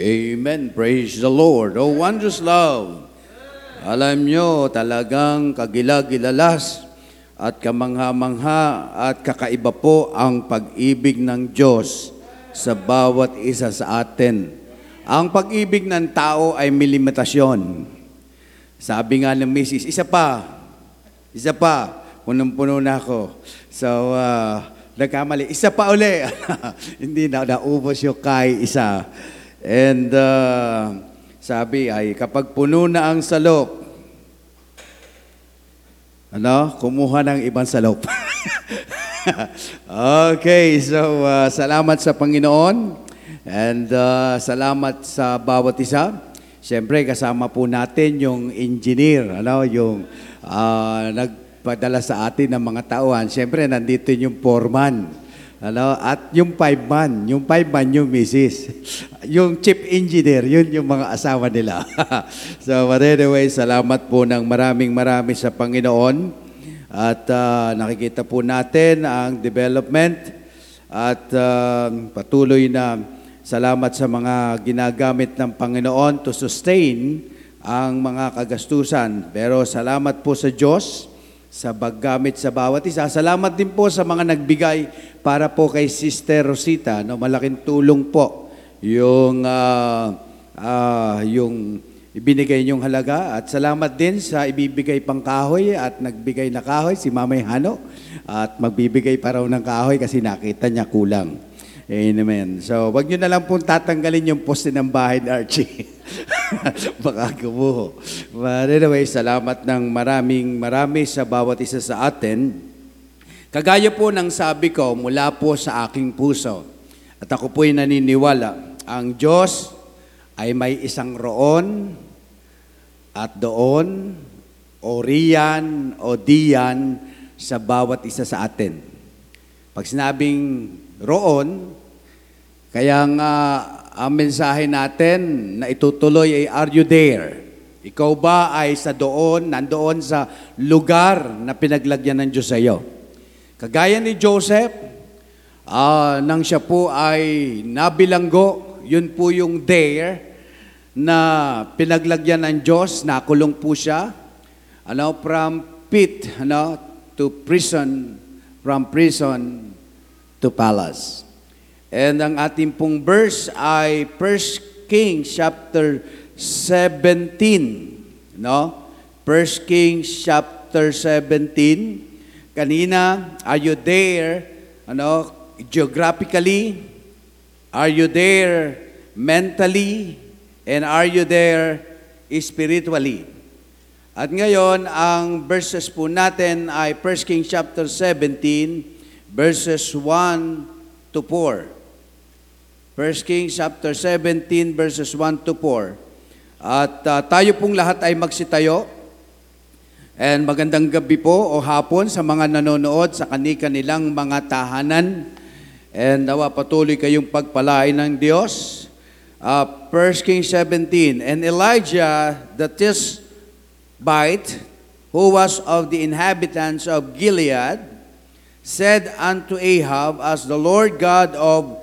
Amen. Praise the Lord. Oh, wondrous love. Alam nyo, talagang kagilagilalas at kamangha-mangha at kakaiba po ang pag-ibig ng Diyos sa bawat isa sa atin. Ang pag-ibig ng tao ay may limitasyon. Sabi nga ng misis, isa pa, isa pa, punong-puno na ako. So, uh, nagkamali, isa pa uli. Hindi na, naubos yung kay isa. And uh, sabi ay, kapag puno na ang salop, ano, kumuha ng ibang salop. okay, so uh, salamat sa Panginoon and uh, salamat sa bawat isa. Siyempre, kasama po natin yung engineer, ano, yung uh, nagpadala sa atin ng mga tauhan. Siyempre, nandito yung foreman. Ano, at yung five man, yung five man yung misis. Yung chief engineer, yun yung mga asawa nila. so, but anyway, salamat po ng maraming marami sa Panginoon. At uh, nakikita po natin ang development at uh, patuloy na salamat sa mga ginagamit ng Panginoon to sustain ang mga kagastusan. Pero salamat po sa Diyos sa paggamit sa bawat isa. Salamat din po sa mga nagbigay para po kay Sister Rosita. No? Malaking tulong po yung, uh, uh, yung ibinigay niyong halaga. At salamat din sa ibibigay pang kahoy at nagbigay na kahoy, si Mamay Hano. At magbibigay pa raw ng kahoy kasi nakita niya kulang. Amen. So, wag niyo na lang pong tatanggalin yung poste ng bahay ni Archie. Baka gumuho. But anyway, salamat ng maraming marami sa bawat isa sa atin. Kagaya po ng sabi ko mula po sa aking puso, at ako po'y naniniwala, ang Diyos ay may isang roon at doon, o riyan, o diyan, sa bawat isa sa atin. Pag sinabing roon, kaya nga ang mensahe natin na itutuloy ay Are you there? Ikaw ba ay sa doon, nandoon sa lugar na pinaglagyan ng Diyos sa iyo? Kagaya ni Joseph, uh, nang siya po ay nabilanggo, yun po yung there na pinaglagyan ng Diyos, nakulong po siya, ano, from pit, ano, to prison, from prison to palace. And ang ating pong verse ay 1 Kings chapter 17, no? 1 Kings chapter 17. Kanina, are you there? Ano, geographically? Are you there mentally? And are you there spiritually? At ngayon, ang verses po natin ay 1 Kings chapter 17, verses 1 to 4. 1 Kings chapter 17 verses 1 to 4. At uh, tayo pong lahat ay magsitayo. And magandang gabi po o hapon sa mga nanonood sa kani-kanilang mga tahanan. And nawa patuloy kayong pagpalain ng Diyos. Uh, 1 Kings 17, And Elijah the Tishbite, who was of the inhabitants of Gilead, said unto Ahab, As the Lord God of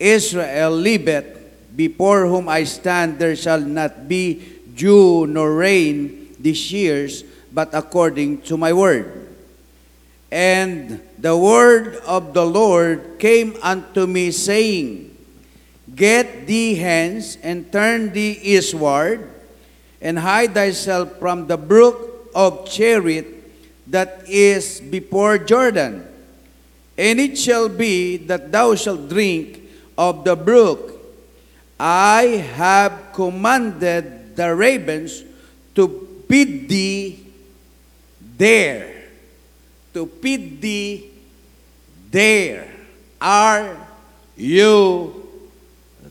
Israel liveth, before whom I stand, there shall not be dew nor rain these years, but according to my word. And the word of the Lord came unto me, saying, Get thee hence, and turn thee eastward, and hide thyself from the brook of Cherith that is before Jordan. And it shall be that thou shalt drink of the brook, I have commanded the ravens to feed thee there. To feed thee there. Are you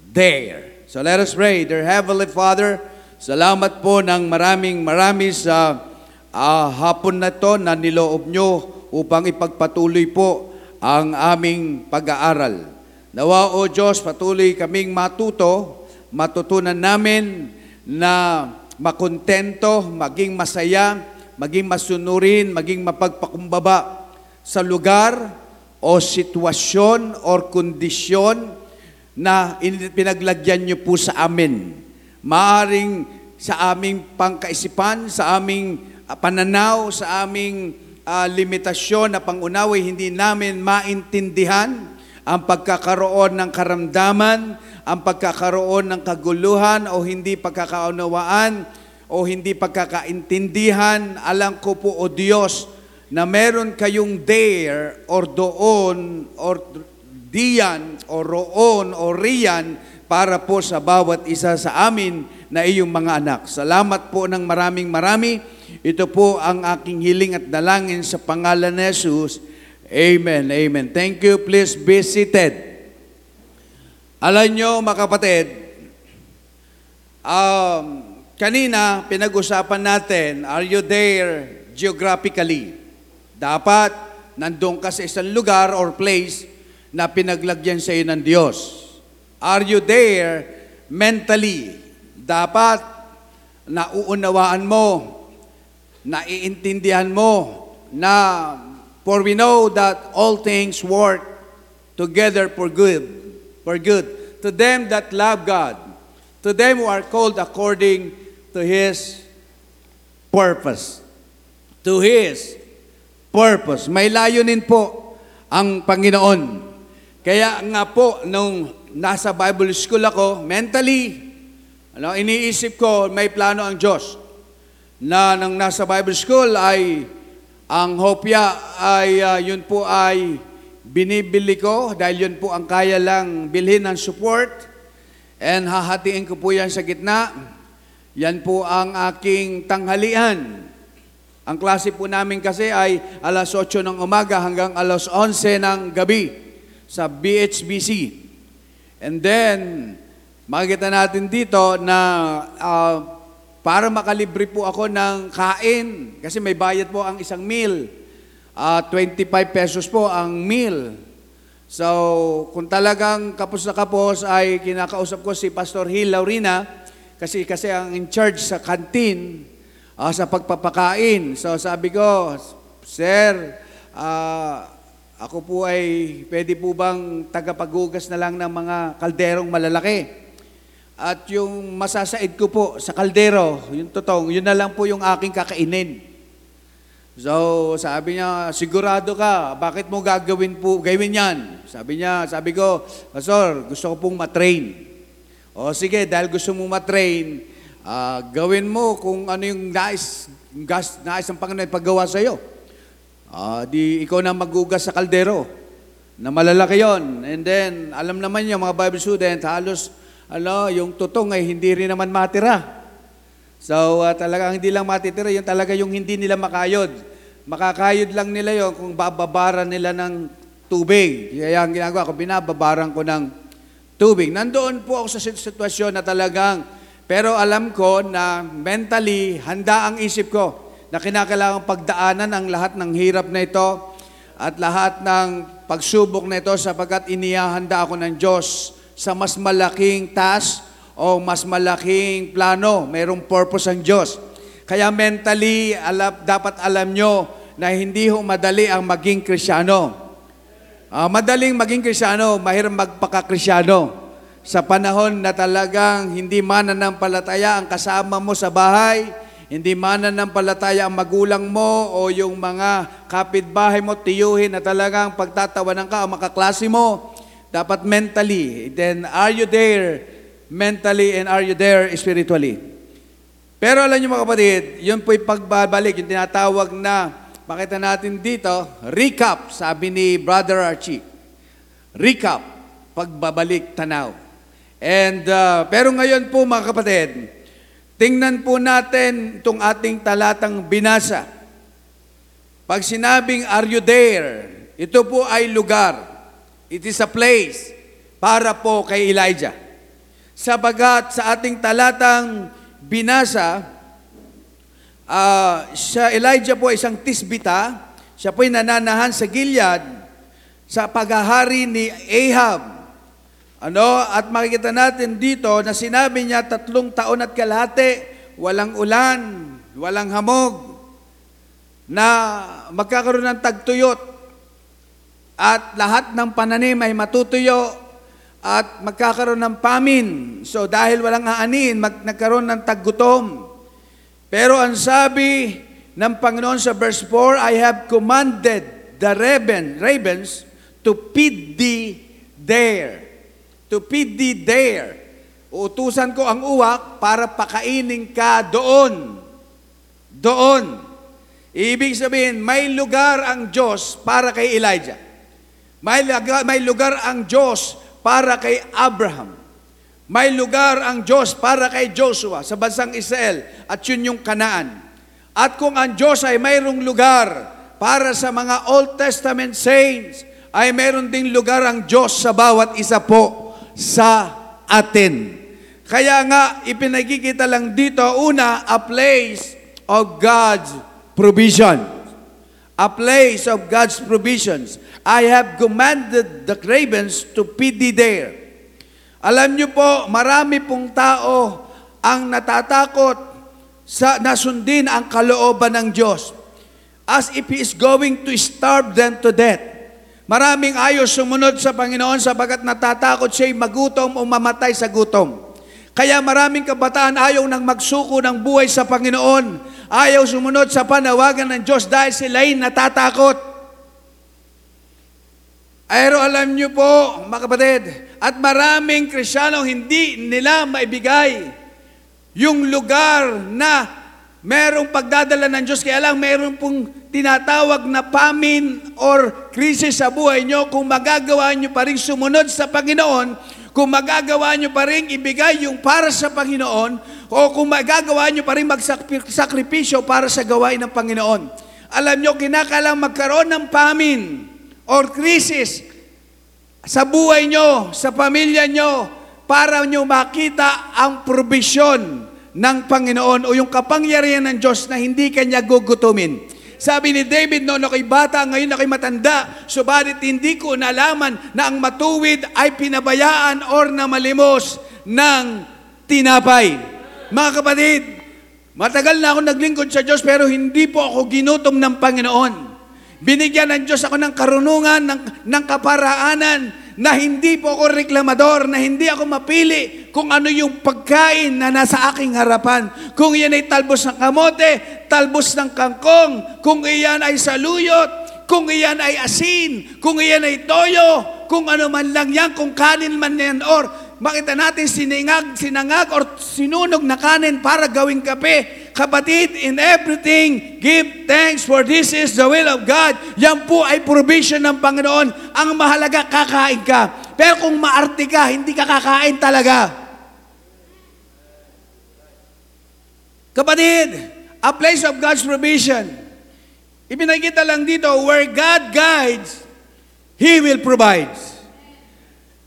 there? So let us pray. Dear Heavenly Father, salamat po ng maraming marami sa uh, hapon na to na niloob nyo upang ipagpatuloy po ang aming pag-aaral. Nawa o Diyos, patuloy kaming matuto, matutunan namin na makontento, maging masaya, maging masunurin, maging mapagpakumbaba sa lugar o sitwasyon or kondisyon na in- pinaglagyan niyo po sa amin. Maaring sa aming pangkaisipan, sa aming ah, pananaw, sa aming ah, limitasyon na pangunaway, hindi namin maintindihan ang pagkakaroon ng karamdaman, ang pagkakaroon ng kaguluhan o hindi pagkakaunawaan o hindi pagkakaintindihan. Alam ko po, O Diyos, na meron kayong there or doon or diyan o roon o riyan para po sa bawat isa sa amin na iyong mga anak. Salamat po ng maraming marami. Ito po ang aking hiling at dalangin sa pangalan ni Jesus. Amen, amen. Thank you. Please be seated. Alam nyo, mga kapatid, um, kanina pinag-usapan natin, are you there geographically? Dapat nandun ka sa isang lugar or place na pinaglagyan sa iyo ng Diyos. Are you there mentally? Dapat nauunawaan mo, naiintindihan mo na for we know that all things work together for good, for good to them that love God, to them who are called according to His purpose. To His purpose. May layunin po ang Panginoon. Kaya nga po, nung nasa Bible school ako, mentally, ano, iniisip ko, may plano ang Diyos. Na nang nasa Bible school ay, ang hopya ay, ah, yun po ay binibili ko dahil yun po ang kaya lang bilhin ng support. And hahatiin ko po yan sa gitna. Yan po ang aking tanghalian. Ang klase po namin kasi ay alas 8 ng umaga hanggang alas 11 ng gabi sa BHBC. And then, makikita natin dito na ah, para makalibre po ako ng kain, kasi may bayad po ang isang meal. Ah, 25 pesos po ang meal. So, kung talagang kapos na kapos ay kinakausap ko si Pastor Hill Laurina, kasi kasi ang in charge sa canteen, ah, sa pagpapakain. So sabi ko, Sir, ah, ako po ay pwede po bang tagapaghugas na lang ng mga kalderong malalaki? At yung masasaid ko po sa kaldero, yung totong, yun na lang po yung aking kakainin. So, sabi niya, sigurado ka, bakit mo gagawin po, gawin yan? Sabi niya, sabi ko, Pastor, gusto ko pong matrain. O sige, dahil gusto mo matrain, ah, gawin mo kung ano yung nais, gas, nais ng Panginoon paggawa sa iyo. Ah, di ikaw na magugas sa kaldero. Na malalaki yon. And then, alam naman niyo mga Bible students, halos ano, yung tutong ay hindi rin naman matira. So, uh, talagang hindi lang matitira, yung talaga yung hindi nila makayod. Makakayod lang nila yon kung bababaran nila ng tubig. Kaya ang ginagawa ko, binababaran ko ng tubig. Nandoon po ako sa sit- sitwasyon na talagang, pero alam ko na mentally, handa ang isip ko na kinakailangan pagdaanan ang lahat ng hirap na ito at lahat ng pagsubok na ito sapagkat inihahanda ako ng Diyos sa mas malaking task o mas malaking plano. Mayroong purpose ang Diyos. Kaya mentally, alap, dapat alam nyo na hindi ho madali ang maging krisyano. Ah, madaling maging krisyano, mahirap magpaka-krisyano. Sa panahon na talagang hindi mananampalataya ang kasama mo sa bahay, hindi mananampalataya ang magulang mo o yung mga kapitbahay mo, tiyuhin na talagang pagtatawanan ka o makaklase mo, dapat mentally. Then, are you there mentally and are you there spiritually? Pero alam niyo mga kapatid, yun po'y pagbabalik, yung tinatawag na, makita natin dito, recap, sabi ni Brother Archie. Recap, pagbabalik tanaw. And, uh, pero ngayon po mga kapatid, tingnan po natin itong ating talatang binasa. Pag sinabing, are you there? Ito po ay lugar. It is a place para po kay Elijah. Sabagat sa ating talatang binasa, ah, siya, Elijah po ay isang tisbita, siya po ay nananahan sa Gilead sa paghahari ni Ahab. Ano? At makikita natin dito na sinabi niya tatlong taon at kalahati, walang ulan, walang hamog, na magkakaroon ng tagtuyot at lahat ng pananim ay matutuyo at magkakaroon ng famine. So dahil walang aanin, mag, nagkaroon ng taggutom. Pero ang sabi ng Panginoon sa verse 4, I have commanded the raven, ravens to feed thee there. To feed thee there. Uutusan ko ang uwak para pakainin ka doon. Doon. Ibig sabihin, may lugar ang Diyos para kay Elijah. May lugar, may lugar ang Diyos para kay Abraham. May lugar ang Diyos para kay Joshua sa bansang Israel at yun yung kanaan. At kung ang Diyos ay mayroong lugar para sa mga Old Testament saints, ay mayroon ding lugar ang Diyos sa bawat isa po sa atin. Kaya nga, ipinagkikita lang dito, una, a place of God's provision. A place of God's provisions. I have commanded the ravens to feed thee there. Alam niyo po, marami pong tao ang natatakot sa nasundin ang kalooban ng Diyos as if He is going to starve them to death. Maraming ayaw sumunod sa Panginoon sapagat natatakot siya'y magutom o mamatay sa gutom. Kaya maraming kabataan ayaw nang magsuko ng buhay sa Panginoon. Ayaw sumunod sa panawagan ng Diyos dahil sila'y natatakot. Pero alam niyo po, mga kapatid, at maraming Kristiyanong hindi nila maibigay yung lugar na merong pagdadala ng Diyos. Kaya lang meron pong tinatawag na famine or krisis sa buhay nyo. Kung magagawa nyo pa rin sumunod sa Panginoon, kung magagawa nyo pa rin ibigay yung para sa Panginoon, o kung magagawa nyo pa rin magsakripisyo para sa gawain ng Panginoon. Alam nyo, kinakalang magkaroon ng famine or crisis sa buhay nyo, sa pamilya nyo, para nyo makita ang provision ng Panginoon o yung kapangyarihan ng Diyos na hindi kanya gugutumin. Sabi ni David, noon ako'y bata, ngayon ako'y matanda, subalit hindi ko nalaman na ang matuwid ay pinabayaan or na malimos ng tinapay. Mga kapatid, matagal na ako naglingkod sa Diyos pero hindi po ako ginutom ng Panginoon. Binigyan ng Diyos ako ng karunungan, ng, ng kaparaanan, na hindi po ako reklamador, na hindi ako mapili kung ano yung pagkain na nasa aking harapan. Kung iyan ay talbos ng kamote, talbos ng kangkong, kung iyan ay saluyot, kung iyan ay asin, kung iyan ay toyo, kung ano man lang yan, kung kanin man yan, or makita natin siningag, sinangag, or sinunog na kanin para gawing kape. Kapatid, in everything, give thanks for this is the will of God. Yan po ay provision ng Panginoon. Ang mahalaga, kakain ka. Pero kung maarte ka, hindi ka kakain talaga. Kapatid, a place of God's provision. Ipinakita lang dito, where God guides, He will provide.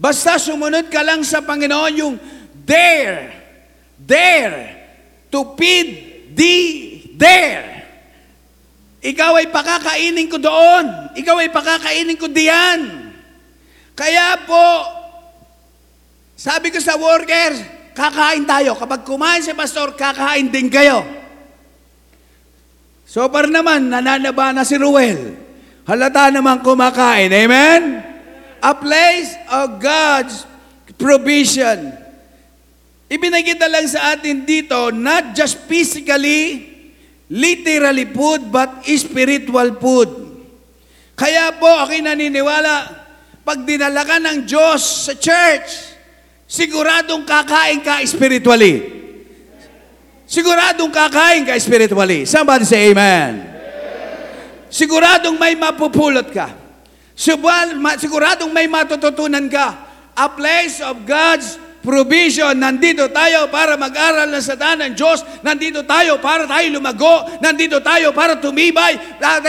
Basta sumunod ka lang sa Panginoon yung there, there, to feed thee there. Ikaw ay pakakainin ko doon. Ikaw ay pakakainin ko diyan. Kaya po, sabi ko sa workers, kakain tayo. Kapag kumain si pastor, kakain din kayo. So par naman, nananaba na si Ruel. Halata naman kumakain. Amen? A place of God's provision. Ibinagita lang sa atin dito, not just physically, literally food, but spiritual food. Kaya po, ako'y naniniwala, pag dinala ka ng Diyos sa church, siguradong kakain ka spiritually. Siguradong kakain ka spiritually. Somebody say amen. Siguradong may mapupulot ka. Siguradong may matututunan ka. A place of God's provision. Nandito tayo para mag-aral ng salita ng Diyos. Nandito tayo para tayo lumago. Nandito tayo para tumibay.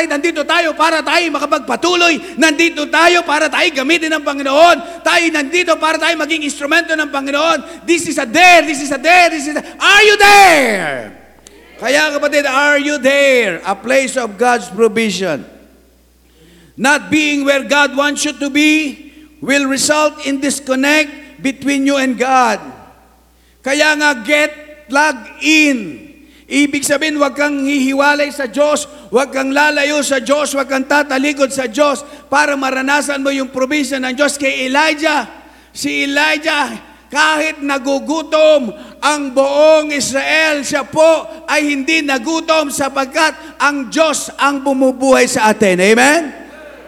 Nandito tayo para tayo makapagpatuloy. Nandito tayo para tayo gamitin ng Panginoon. Tayo nandito para tayo maging instrumento ng Panginoon. This is a there, this is a there, this is a... Are you there? Kaya kapatid, are you there? A place of God's provision. Not being where God wants you to be will result in disconnect between you and God. Kaya nga, get plugged in. Ibig sabihin, huwag kang hihiwalay sa Diyos, huwag kang lalayo sa Diyos, huwag kang tatalikod sa Diyos para maranasan mo yung provision ng Diyos kay Elijah. Si Elijah, kahit nagugutom ang buong Israel, siya po ay hindi nagutom sapagkat ang Diyos ang bumubuhay sa atin. Amen?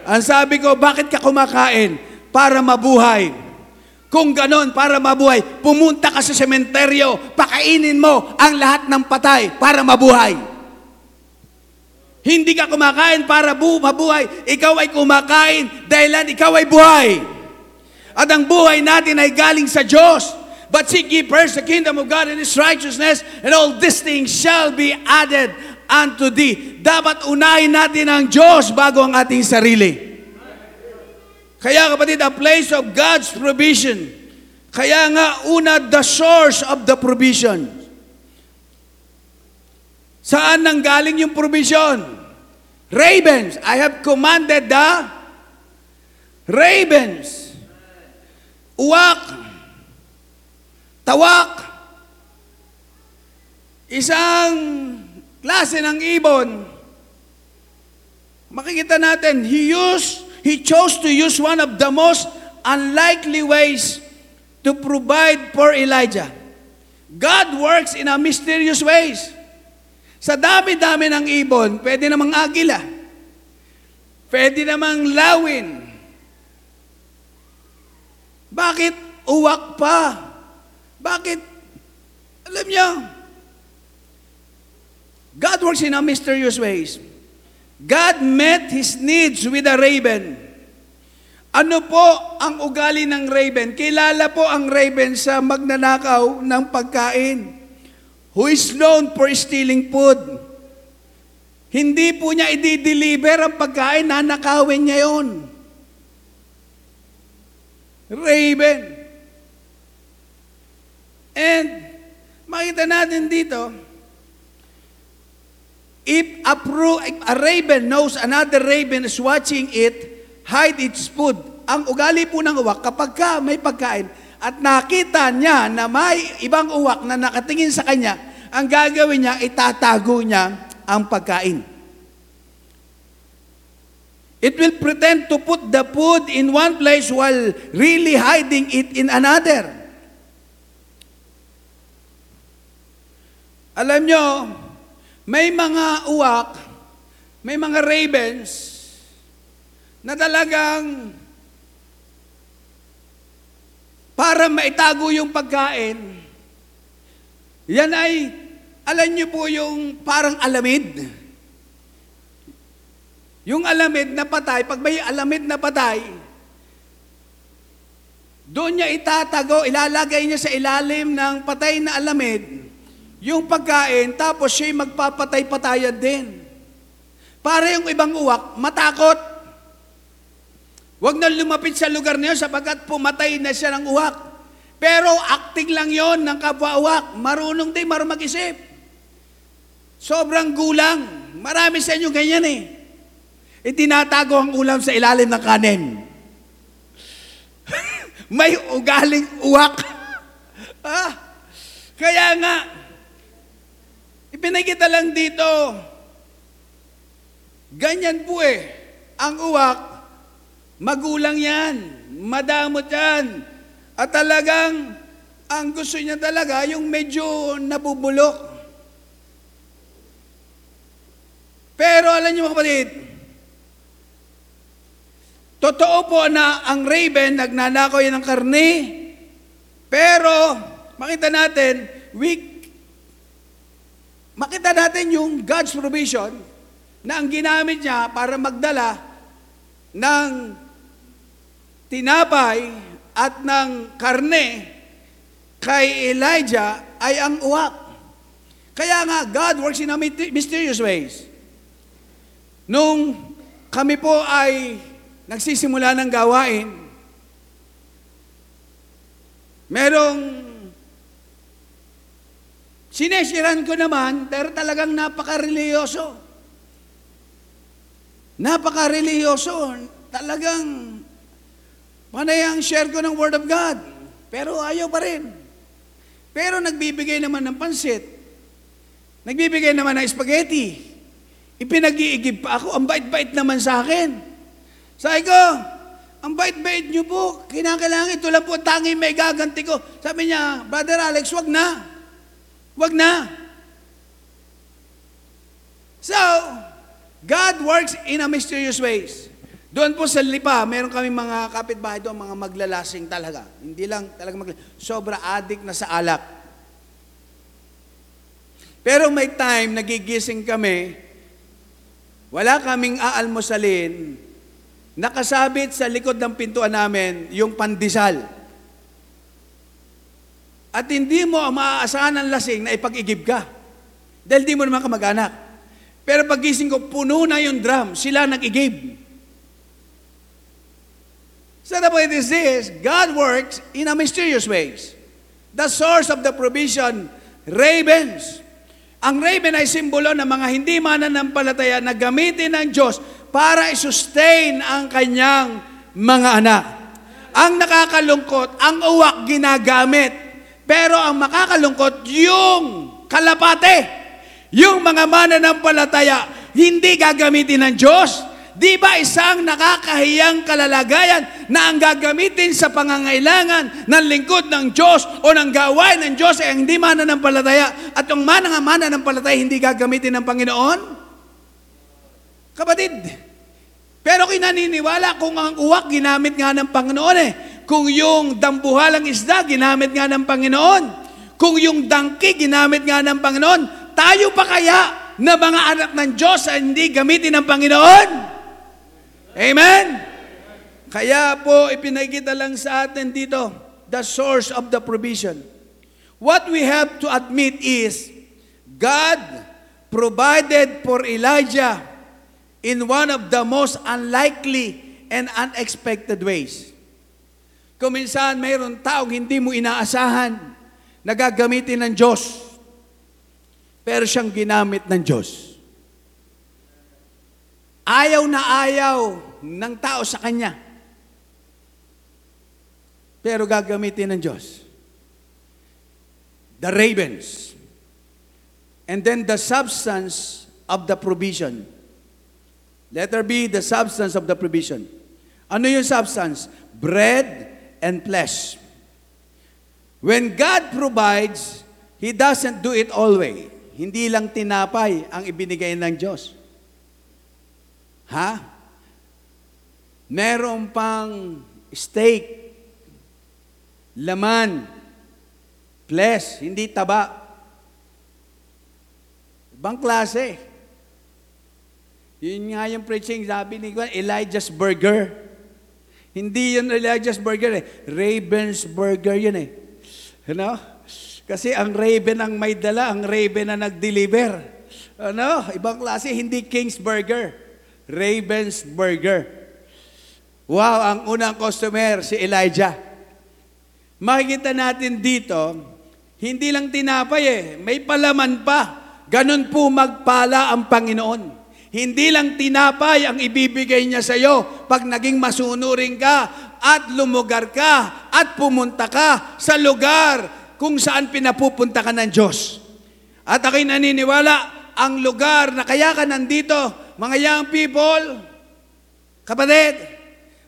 Ang sabi ko, bakit ka kumakain? Para mabuhay. Kung ganon, para mabuhay, pumunta ka sa sementeryo, pakainin mo ang lahat ng patay para mabuhay. Hindi ka kumakain para bu mabuhay. Ikaw ay kumakain dahilan ikaw ay buhay. At ang buhay natin ay galing sa Diyos. But seek ye first the kingdom of God and His righteousness, and all these things shall be added unto thee. Dapat unahin natin ang Diyos bago ang ating sarili. Kaya kapatid, a place of God's provision. Kaya nga, una, the source of the provision. Saan nang galing yung provision? Ravens. I have commanded the ravens. Uwak. Tawak. Isang klase ng ibon. Makikita natin, he used, he chose to use one of the most unlikely ways to provide for Elijah. God works in a mysterious ways. Sa dami-dami ng ibon, pwede namang agila. Pwede namang lawin. Bakit uwak pa? Bakit? Alam niyo, God works in a mysterious ways. God met His needs with a raven. Ano po ang ugali ng raven? Kilala po ang raven sa magnanakaw ng pagkain who is known for stealing food. Hindi po niya i-deliver ang pagkain, nanakawin niya yon. Raven. And makita natin dito, if a, pro, if a raven knows another raven is watching it, hide its food. Ang ugali po ng uwak, kapag ka may pagkain, at nakita niya na may ibang uwak na nakatingin sa kanya, ang gagawin niya, itatago niya ang pagkain. It will pretend to put the food in one place while really hiding it in another. Alam nyo, may mga uwak, may mga ravens na talagang para maitago yung pagkain, yan ay, alam niyo po yung parang alamid. Yung alamid na patay, pag may alamid na patay, doon niya itatago, ilalagay niya sa ilalim ng patay na alamid, yung pagkain, tapos siya'y magpapatay-patayan din. Para yung ibang uwak, matakot. Huwag na lumapit sa lugar niyo sapagkat pumatay na siya ng uwak. Pero acting lang yon ng kapwa-uwak. Marunong din, marunong mag-isip. Sobrang gulang. Marami sa inyo ganyan eh. Itinatago ang ulam sa ilalim ng kanin. May ugaling uwak. ah, kaya nga, ipinagkita lang dito, ganyan po eh, ang uwak, magulang yan, madamot yan, at talagang, ang gusto niya talaga, yung medyo nabubulok. Pero alam niyo mga kapatid, totoo po na ang raven nagnanakaw yan ng karne, pero makita natin, we, makita natin yung God's provision na ang ginamit niya para magdala ng tinapay at ng karne kay Elijah ay ang uwak. Kaya nga, God works in a mysterious ways. Nung kami po ay nagsisimula ng gawain, merong sinesiran ko naman, pero talagang napaka-religyoso. Napaka-religyoso. Talagang panay ang share ko ng Word of God. Pero ayaw pa rin. Pero nagbibigay naman ng pansit. Nagbibigay naman ng spaghetti. Ipinag-iigib pa ako. Ang bait-bait naman sa akin. Sabi ko, ang bait-bait niyo po. Kinakailangan ito lang po ang tanging may gaganti ko. Sabi niya, Brother Alex, wag na. Wag na. So, God works in a mysterious ways. Doon po sa Lipa, meron kami mga kapitbahay doon, mga maglalasing talaga. Hindi lang talaga magla Sobra addict na sa alak. Pero may time, nagigising kami, wala kaming aalmosalin, nakasabit sa likod ng pintuan namin yung pandesal. At hindi mo maaasahan ng lasing na ipag-igib ka. Dahil di mo naman kamag-anak. Pero pagising ko, puno na yung drum. Sila nag-igib. So the point is this, God works in a mysterious ways. The source of the provision, ravens. Ang raven ay simbolo ng mga hindi mananampalataya na gamitin ng Diyos para i-sustain ang kanyang mga anak. Ang nakakalungkot, ang uwak ginagamit. Pero ang makakalungkot, yung kalapate, yung mga mananampalataya, hindi gagamitin ng Diyos. Di ba isang nakakahiyang kalalagayan na ang gagamitin sa pangangailangan ng lingkod ng Diyos o ng gawain ng Diyos ay hindi mananampalataya at yung manang mananampalataya hindi gagamitin ng Panginoon? Kapatid, pero kinaniniwala kung ang uwak ginamit nga ng Panginoon eh. Kung yung dambuhalang isda ginamit nga ng Panginoon. Kung yung dangki ginamit nga ng Panginoon. Tayo pa kaya na mga anak ng Diyos ay hindi gamitin ng Panginoon? Amen? Kaya po ipinagkita lang sa atin dito, the source of the provision. What we have to admit is, God provided for Elijah in one of the most unlikely and unexpected ways. Kung minsan mayroon taong hindi mo inaasahan na gagamitin ng Diyos, pero siyang ginamit ng Diyos. Ayaw na ayaw ng tao sa Kanya, pero gagamitin ng Diyos. The ravens. And then the substance of the provision. Letter B, the substance of the provision. Ano yung substance? Bread and flesh. When God provides, He doesn't do it always. Hindi lang tinapay ang ibinigay ng Diyos. Ha? Meron pang steak, laman, flesh, hindi taba. Ibang klase. Yun nga yung preaching, sabi ni Elijah's Burger. Hindi yun Elijah's Burger eh. Raven's Burger yun eh. Ano? Kasi ang raven ang may dala, ang raven na nag-deliver. Ano? Ibang klase, hindi King's Burger. Raven's Burger. Wow, ang unang customer, si Elijah. Makikita natin dito, hindi lang tinapay eh, may palaman pa. Ganun po magpala ang Panginoon. Hindi lang tinapay ang ibibigay niya sa iyo pag naging masunurin ka at lumugar ka at pumunta ka sa lugar kung saan pinapupunta ka ng Diyos. At ako'y naniniwala, ang lugar na kaya ka nandito, mga young people, kapatid,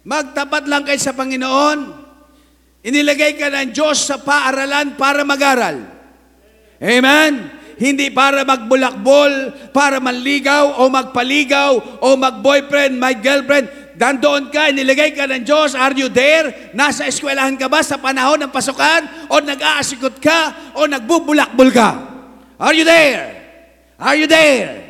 magtapat lang kayo sa Panginoon. Inilagay ka ng Diyos sa paaralan para mag-aral. Amen? Hindi para magbulakbol, para manligaw o magpaligaw o mag-boyfriend, my girlfriend. Dandoon ka, inilagay ka ng Diyos. Are you there? Nasa eskwelahan ka ba sa panahon ng pasukan? O nag-aasikot ka? O nagbubulakbol ka? Are you there? Are you there?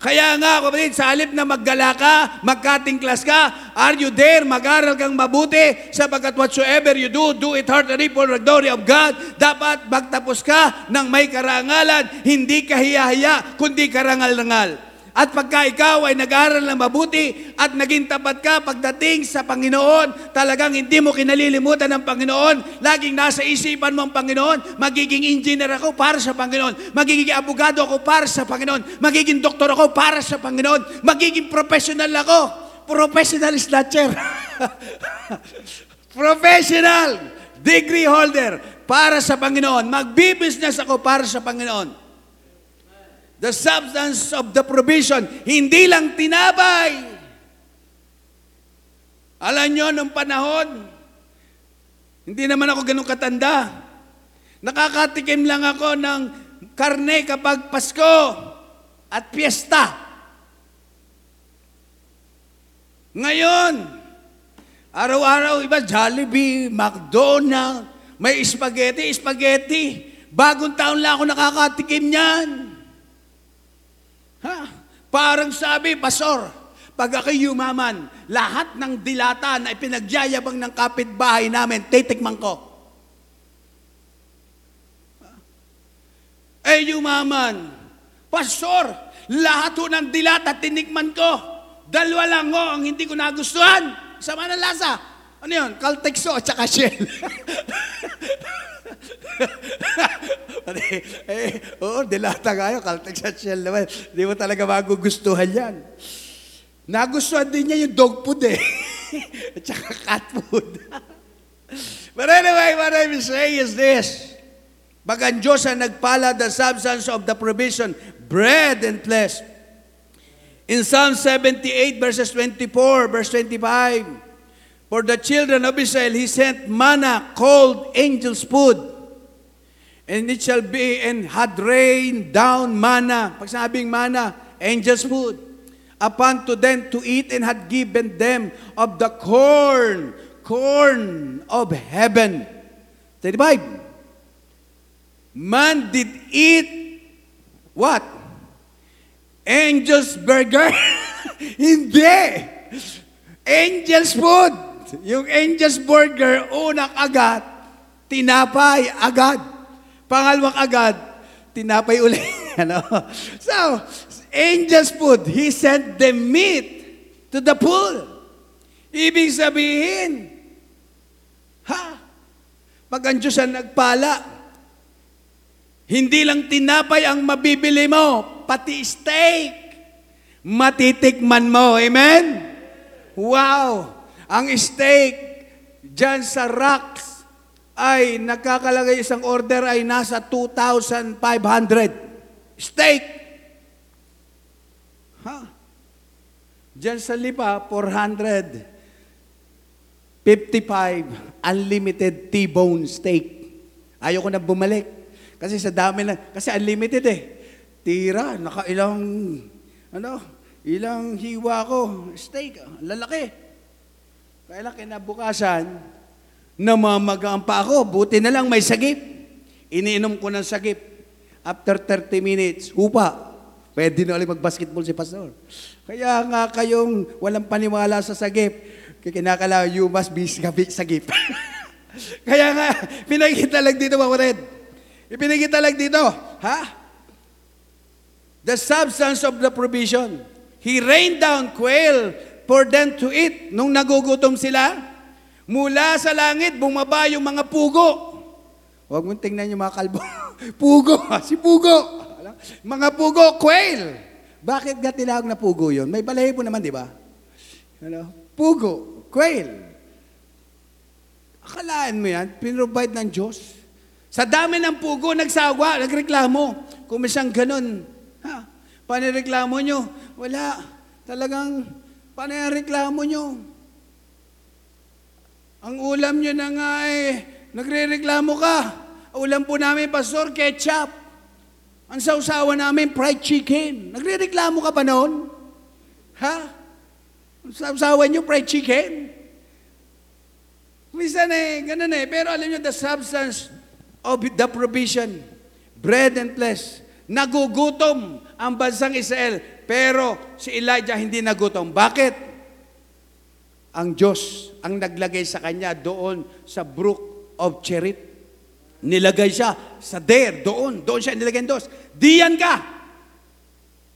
Kaya nga, kapatid, sa halip na maggala ka, magkatingklas ka, are you there? Mag-aral kang mabuti, sapagkat whatsoever you do, do it heartily for the glory of God. Dapat magtapos ka ng may karangalan, hindi kahiya-hiya, kundi karangal-rangal. At pagka ikaw ay nag-aral ng mabuti at naging tapat ka pagdating sa Panginoon, talagang hindi mo kinalilimutan ng Panginoon, laging nasa isipan mo ang Panginoon, magiging engineer ako para sa Panginoon, magiging abogado ako para sa Panginoon, magiging doktor ako para sa Panginoon, magiging professional ako. Professional snatcher. professional degree holder para sa Panginoon. Magbi-business ako para sa Panginoon. The substance of the provision, hindi lang tinapay. Alam nyo, nung panahon, hindi naman ako ganun katanda. Nakakatikim lang ako ng karne kapag Pasko at piyesta. Ngayon, araw-araw iba Jollibee, McDonald's, may spaghetti, spaghetti. Bagong taon lang ako nakakatikim niyan. Ha? Parang sabi, Pastor, pag ako'y yumaman, lahat ng dilata na ipinagyayabang ng kapitbahay namin, titikman ko. Eh, yumaman. Pastor, lahat ho ng dilata tinikman ko. Dalawa lang ho ang hindi ko nagustuhan. Sama ng lasa. Ano yun? Caltexo at saka Shell. eh, eh, oo, dilata kayo. Caltex at Shell naman. Hindi mo talaga magugustuhan yan. Nagustuhan din niya yung dog food eh. at saka cat food. But anyway, what I'm saying is this. Pag ang Diyos ang nagpala the substance of the provision, bread and flesh. In Psalm 78 verses 24, verse 25, For the children of Israel, He sent manna called angel's food. And it shall be, and had rained down manna. Pag sabing manna, angel's food. Upon to them to eat and had given them of the corn, corn of heaven. 35. Man did eat what? Angel's burger? Hindi. Angel's food. Yung angel's burger, unang agad, tinapay agad. Pangalawang agad, tinapay uli. ano? So, angel's food, he sent the meat to the pool. Ibig sabihin, ha? Pag ang Diyos ang nagpala, hindi lang tinapay ang mabibili mo, pati steak. Matitikman mo. Amen? Wow! Ang steak dyan sa rocks ay nakakalagay isang order ay nasa 2,500. Steak! Ha? Dyan sa Lipa, 455 unlimited T-bone steak. Ayoko na bumalik. Kasi sa dami na, kasi unlimited eh. Tira, nakailang, ano, ilang hiwa ko, steak, lalaki. Kaya lang kinabukasan, namamagaan pa ako, buti na lang may sagip. Iniinom ko ng sagip. After 30 minutes, hupa. Pwede na ulit mag-basketball si Pastor. Kaya nga kayong walang paniwala sa sagip, kinakala, you must be sagip. sagip. Kaya nga, pinakita lang dito, mga kapatid. Ipinakita lang dito, ha? The substance of the provision. He rained down quail for them to eat. Nung nagugutom sila, mula sa langit, bumaba yung mga pugo. Huwag mong tingnan yung mga kalbo. pugo, si pugo. Mga pugo, quail. Bakit nga tinawag na pugo yun? May balahibo naman, di ba? Ano? Pugo, quail. Akalaan mo yan, pinrovide ng Diyos. Sa dami ng pugo, nagsawa, nagreklamo. Kung siyang ganun, ha? Panireklamo nyo? Wala. Talagang, paano yung reklamo nyo? Ang ulam nyo na nga eh, nagre-reklamo ka. Ulam po namin, Pastor, ketchup. Ang sausawa namin, fried chicken. Nagre-reklamo ka pa noon? Ha? Ang sausawa nyo, fried chicken? Minsan eh, ganun eh. Pero alam nyo, the substance of the provision, bread and flesh, nagugutom ang bansang Israel. Pero si Elijah hindi nagutom. Bakit? Ang Diyos ang naglagay sa kanya doon sa brook of Cherit. Nilagay siya sa there, doon. Doon siya nilagay doon. Diyan ka.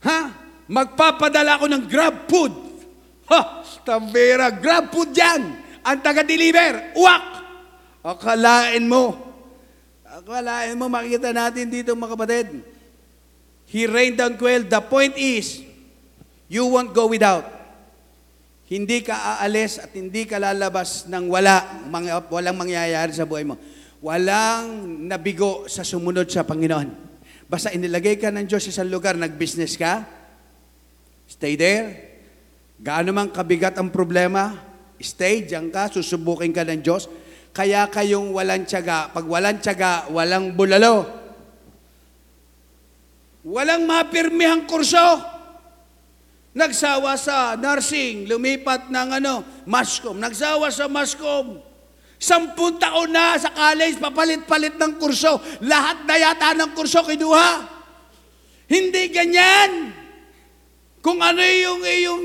Ha? Magpapadala ako ng grab food. Ha? Tambera, grab food yan. Ang taga-deliver, uwak. Akalain mo. Akalain mo, makikita natin dito mga kapatid. He rained down quail. The point is, you won't go without. Hindi ka aalis at hindi ka lalabas ng wala, mga, walang mangyayari sa buhay mo. Walang nabigo sa sumunod sa Panginoon. Basta inilagay ka ng Diyos sa isang lugar, nag-business ka, stay there. Gaano man kabigat ang problema, Stay, diyan ka, susubukin ka ng Diyos. Kaya kayong walang tiyaga. Pag walang tiyaga, walang bulalo. Walang mapirmihang kurso. Nagsawa sa nursing, lumipat ng ano, mascom. Nagsawa sa mascom. Sampung taon na sa college, papalit-palit ng kurso. Lahat na yata ng kurso kinuha. Hindi ganyan. Kung ano yung, yung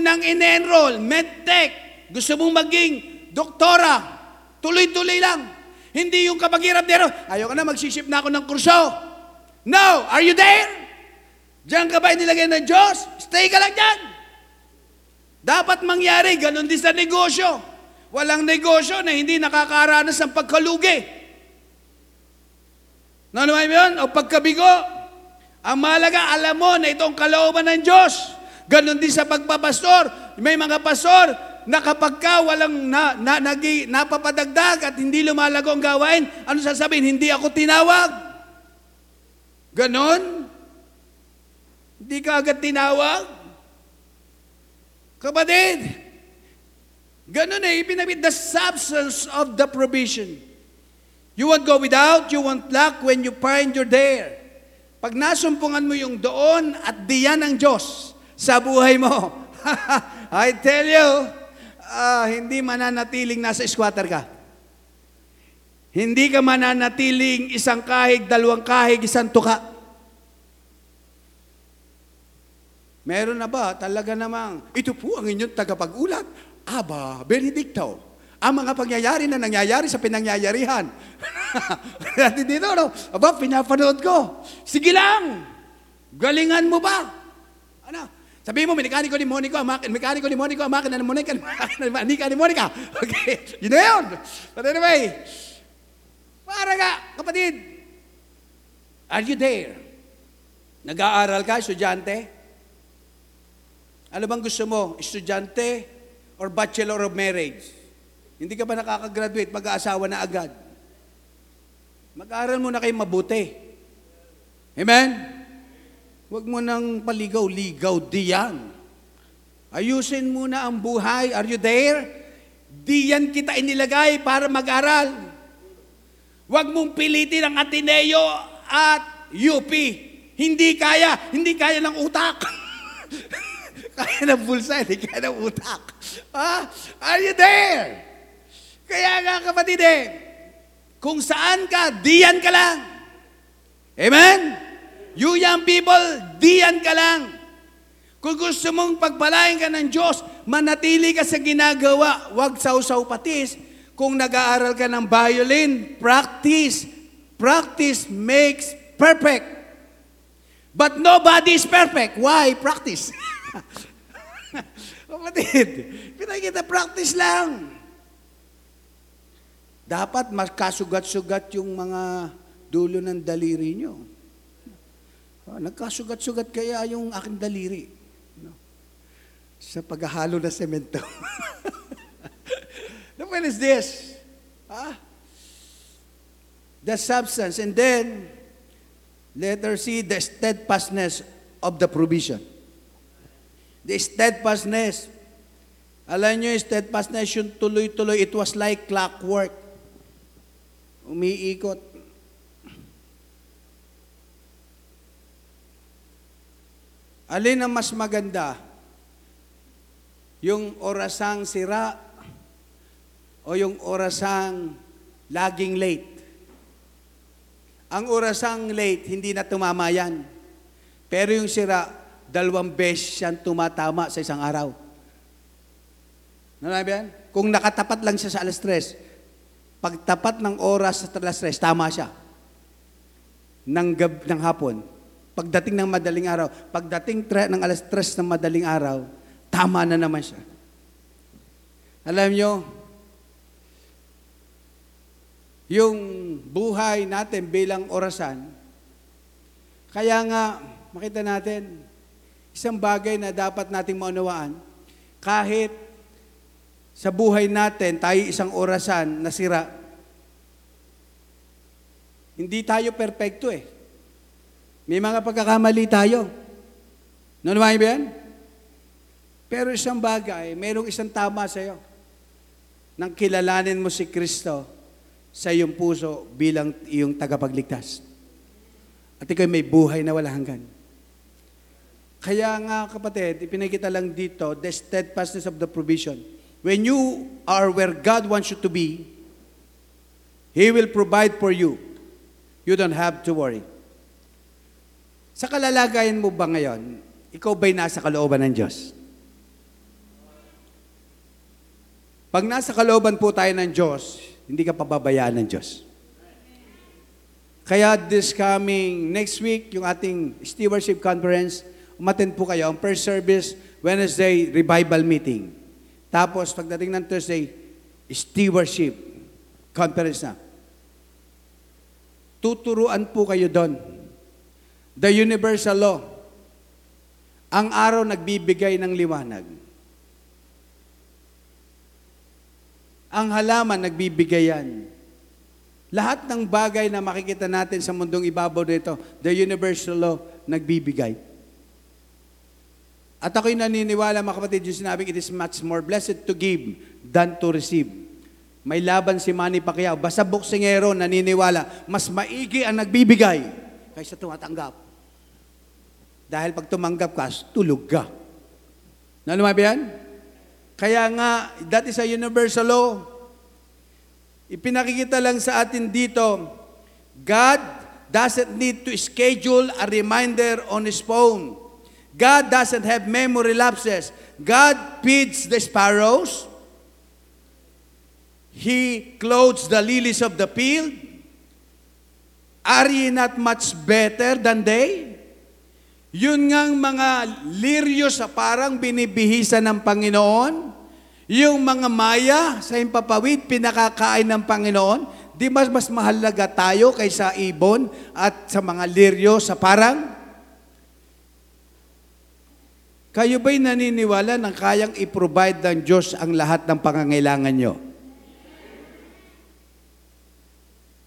unang in-enroll, medtech, gusto mong maging doktora, tuloy-tuloy lang. Hindi yung kapag hirap dero, ayoko na, magsisip na ako ng kurso. No! Are you there? Diyan ka ba inilagay ng Diyos? Stay ka lang dyan. Dapat mangyari, ganun din sa negosyo. Walang negosyo na hindi nakakaranas ng pagkalugi. Nanuhay mo yun? O pagkabigo. Ang mahalaga, alam mo na itong kalooban ng Diyos. Ganon din sa pagpapastor. May mga pastor na kapag ka walang na, na, nagi, napapadagdag at hindi lumalago ang gawain, ano sasabihin? Hindi ako tinawag. Ganon? Hindi ka agad tinawag? Kapatid, ganon eh, ibinabit the substance of the provision. You won't go without, you won't lack when you find you're there. Pag nasumpungan mo yung doon at diyan ng Diyos sa buhay mo, I tell you, ah, hindi mananatiling nasa squatter ka. Hindi ka mananatiling isang kahig, dalawang kahig, isang tuka. Meron na ba talaga namang, ito po ang inyong tagapag-ulat, Aba, Benedicto. Ang mga pangyayari na nangyayari sa pinangyayarihan. Natin dito, no? Aba, pinapanood ko. Sige lang. Galingan mo ba? Ano? Sabihin mo, mekaniko ni Monica, makin, mekaniko ni Monica, makina ni Monica, manika ni Monica. Okay, yun na yun. But anyway, para nga, kapatid, are you there? Nag-aaral ka, estudyante? Ano bang gusto mo? Estudyante or bachelor of marriage? Hindi ka ba nakakagraduate, mag-aasawa na agad? Mag-aaral muna kayo mabuti. Amen? Huwag mo nang paligaw-ligaw diyan. Ayusin muna ang buhay. Are you there? Diyan kita inilagay para mag-aral. Huwag mong pilitin ang Ateneo at UP. Hindi kaya. Hindi kaya ng utak. kaya ng bulsa, hindi kaya ng utak. Ah, are you there? Kaya nga kapatid eh, kung saan ka, diyan ka lang. Amen? You young people, diyan ka lang. Kung gusto mong pagpalain ka ng Diyos, manatili ka sa ginagawa, huwag sausaw patis. Kung nag-aaral ka ng violin, practice. Practice makes perfect. But nobody is perfect. Why? Practice. Kapatid, pinakita practice lang. Dapat magkasugat-sugat yung mga dulo ng daliri nyo. Nagkasugat-sugat kaya yung aking daliri. No? Sa paghahalo na semento. the point is this. Ah? The substance. And then, let her see the steadfastness of the provision. The steadfastness. Alam nyo, steadfastness, yung tuloy-tuloy, it was like clockwork. Umiikot. Alin ang mas maganda? Yung orasang sira o yung orasang laging late? Ang orasang late, hindi na tumama yan. Pero yung sira, dalawang beses siyang tumatama sa isang araw. Nalabi yan? Kung nakatapat lang siya sa alas tres, pagtapat ng oras sa alas tres, tama siya. Ng, gab, ng hapon. Pagdating ng madaling araw, pagdating tre, ng alas tres ng madaling araw, tama na naman siya. Alam nyo, yung buhay natin bilang orasan, kaya nga, makita natin, isang bagay na dapat nating maunawaan, kahit sa buhay natin, tayo isang orasan na sira, hindi tayo perpekto eh. May mga pagkakamali tayo. Nanumahin ba yan? Pero isang bagay, mayroong isang tama sa'yo. nang kilalanin mo si Kristo sa iyong puso bilang iyong tagapagligtas. At ikaw may buhay na wala hanggan. Kaya nga kapatid, ipinakita lang dito, the steadfastness of the provision. When you are where God wants you to be, He will provide for you. You don't have to worry. Sa kalalagayan mo ba ngayon, ikaw ba'y nasa kalooban ng Diyos? Pag nasa kalooban po tayo ng Diyos, hindi ka pababayaan ng Diyos. Kaya this coming next week, yung ating stewardship conference, umattend po kayo ang first service, Wednesday, revival meeting. Tapos pagdating ng Thursday, stewardship conference na. Tuturuan po kayo doon. The universal law. Ang araw nagbibigay ng liwanag. Ang halaman nagbibigay yan. Lahat ng bagay na makikita natin sa mundong ibabaw dito, the universal law, nagbibigay. At ako'y naniniwala, mga kapatid, yung sinabing, it is much more blessed to give than to receive. May laban si Manny Pacquiao. Basta boksingero, naniniwala, mas maigi ang nagbibigay kaysa tumatanggap. Dahil pag tumanggap ka, tulog ka. Nalumabi yan? Kaya nga, that is a universal law. Ipinakikita lang sa atin dito, God doesn't need to schedule a reminder on His phone. God doesn't have memory lapses. God feeds the sparrows. He clothes the lilies of the field. Are ye not much better than they? Yun ngang mga liryo sa parang binibihisa ng Panginoon, yung mga maya sa impapawid, pinakakain ng Panginoon, di mas mas mahalaga tayo kaysa ibon at sa mga liryo sa parang? Kayo ba'y naniniwala na kayang i-provide ng Diyos ang lahat ng pangangailangan nyo?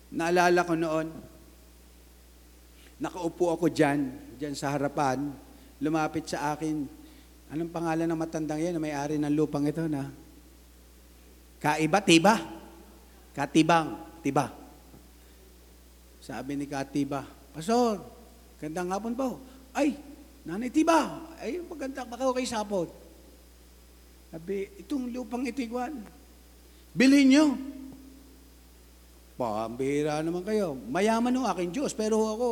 Naalala ko noon, nakaupo ako dyan, dyan sa harapan, lumapit sa akin, anong pangalan ng matandang yan na may-ari ng lupang ito na? Kaiba, tiba. Katibang, tiba. Sabi ni Katiba, Pastor, gandang hapon po. Ay, Nanay Tiba, ay maganda baka kayo sapot. Sabi, itong lupang ito, Iguan, bilhin nyo. Pambihira naman kayo. Mayaman ng aking Diyos, pero ako,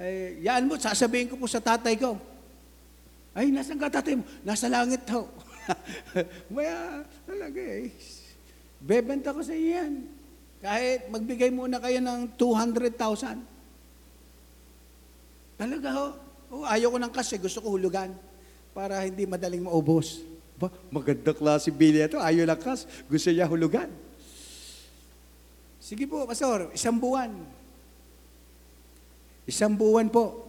eh, yan mo, sasabihin ko po sa tatay ko. Ay, nasan ka tatay mo? Nasa langit ho. Maya, talaga eh. Bebenta ko sa iyo yan. Kahit magbigay muna kayo ng 200,000. Talaga ho. Oh, ayaw ko ng kasi, gusto ko hulugan para hindi madaling maubos. Ba, maganda klase bilya to. Ayaw ng kas, gusto niya hulugan. Sige po, Pastor, isang buwan. Isang buwan po.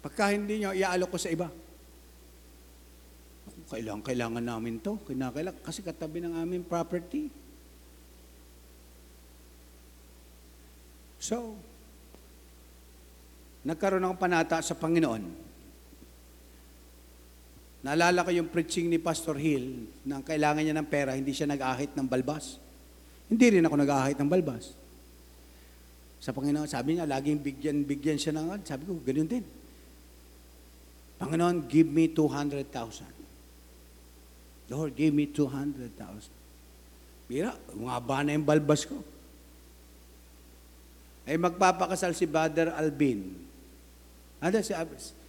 Pagka hindi nyo, iaalok ko sa iba. Kailangan, kailangan namin to. Kinakailangan, kasi katabi ng aming property. So, nagkaroon ng panata sa Panginoon. Naalala ko yung preaching ni Pastor Hill na kailangan niya ng pera, hindi siya nag-ahit ng balbas. Hindi rin ako nag-ahit ng balbas. Sa Panginoon, sabi niya, laging bigyan, bigyan siya ng, sabi ko, ganun din. Panginoon, give me 200,000. Lord, give me 200,000. Mira, mga ba na yung balbas ko. Ay magpapakasal si Brother Albin. Ano si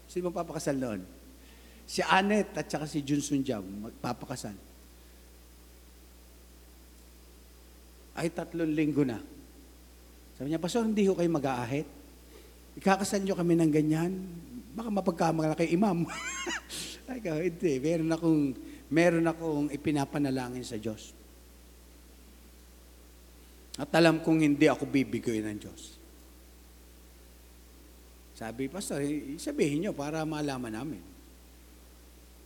Sino magpapakasal noon? Si Anet at saka si Junsun Jam magpapakasal. Ay tatlong linggo na. Sabi niya, Pastor, hindi ho kayo mag-aahit. Ikakasal niyo kami ng ganyan. Baka mapagkamala kay imam. Ay, ka, hindi. Meron akong, meron akong ipinapanalangin sa Diyos. At alam kong hindi ako bibigay ng Diyos. Sabi, Pastor, sabihin niyo para malaman namin.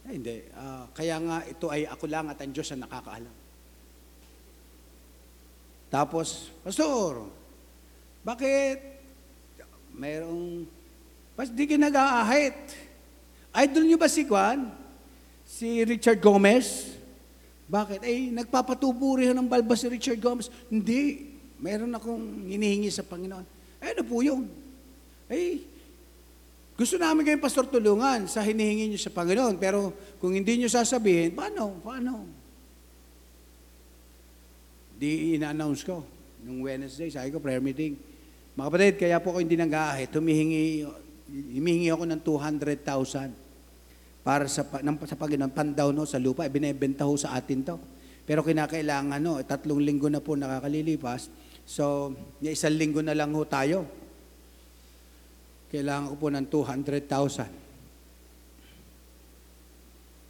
Ay, hindi. Ah, kaya nga ito ay ako lang at ang Diyos ang nakakaalam. Tapos, Pastor, bakit mayroong, pas di ka nag-aahit? Idol niyo ba si Juan? Si Richard Gomez? Bakit? Eh, nagpapatubo rin ng balbas si Richard Gomez. Hindi. Meron akong hinihingi sa Panginoon. Eh, ano po yun? Eh, gusto namin kayong pastor tulungan sa hinihingi niyo sa Panginoon. Pero kung hindi niyo sasabihin, paano? Paano? Di ina-announce ko. Nung Wednesday, sabi ko, prayer meeting. Mga kapatid, kaya po ako hindi nag-aahit. Humihingi, humihingi ako ng 200,000 para sa, ng, sa Panginoon, pandaw no, sa lupa, binebenta ho sa atin to. Pero kinakailangan, no, tatlong linggo na po nakakalilipas, so, isang linggo na lang ho tayo. Kailangan ko po ng 200,000.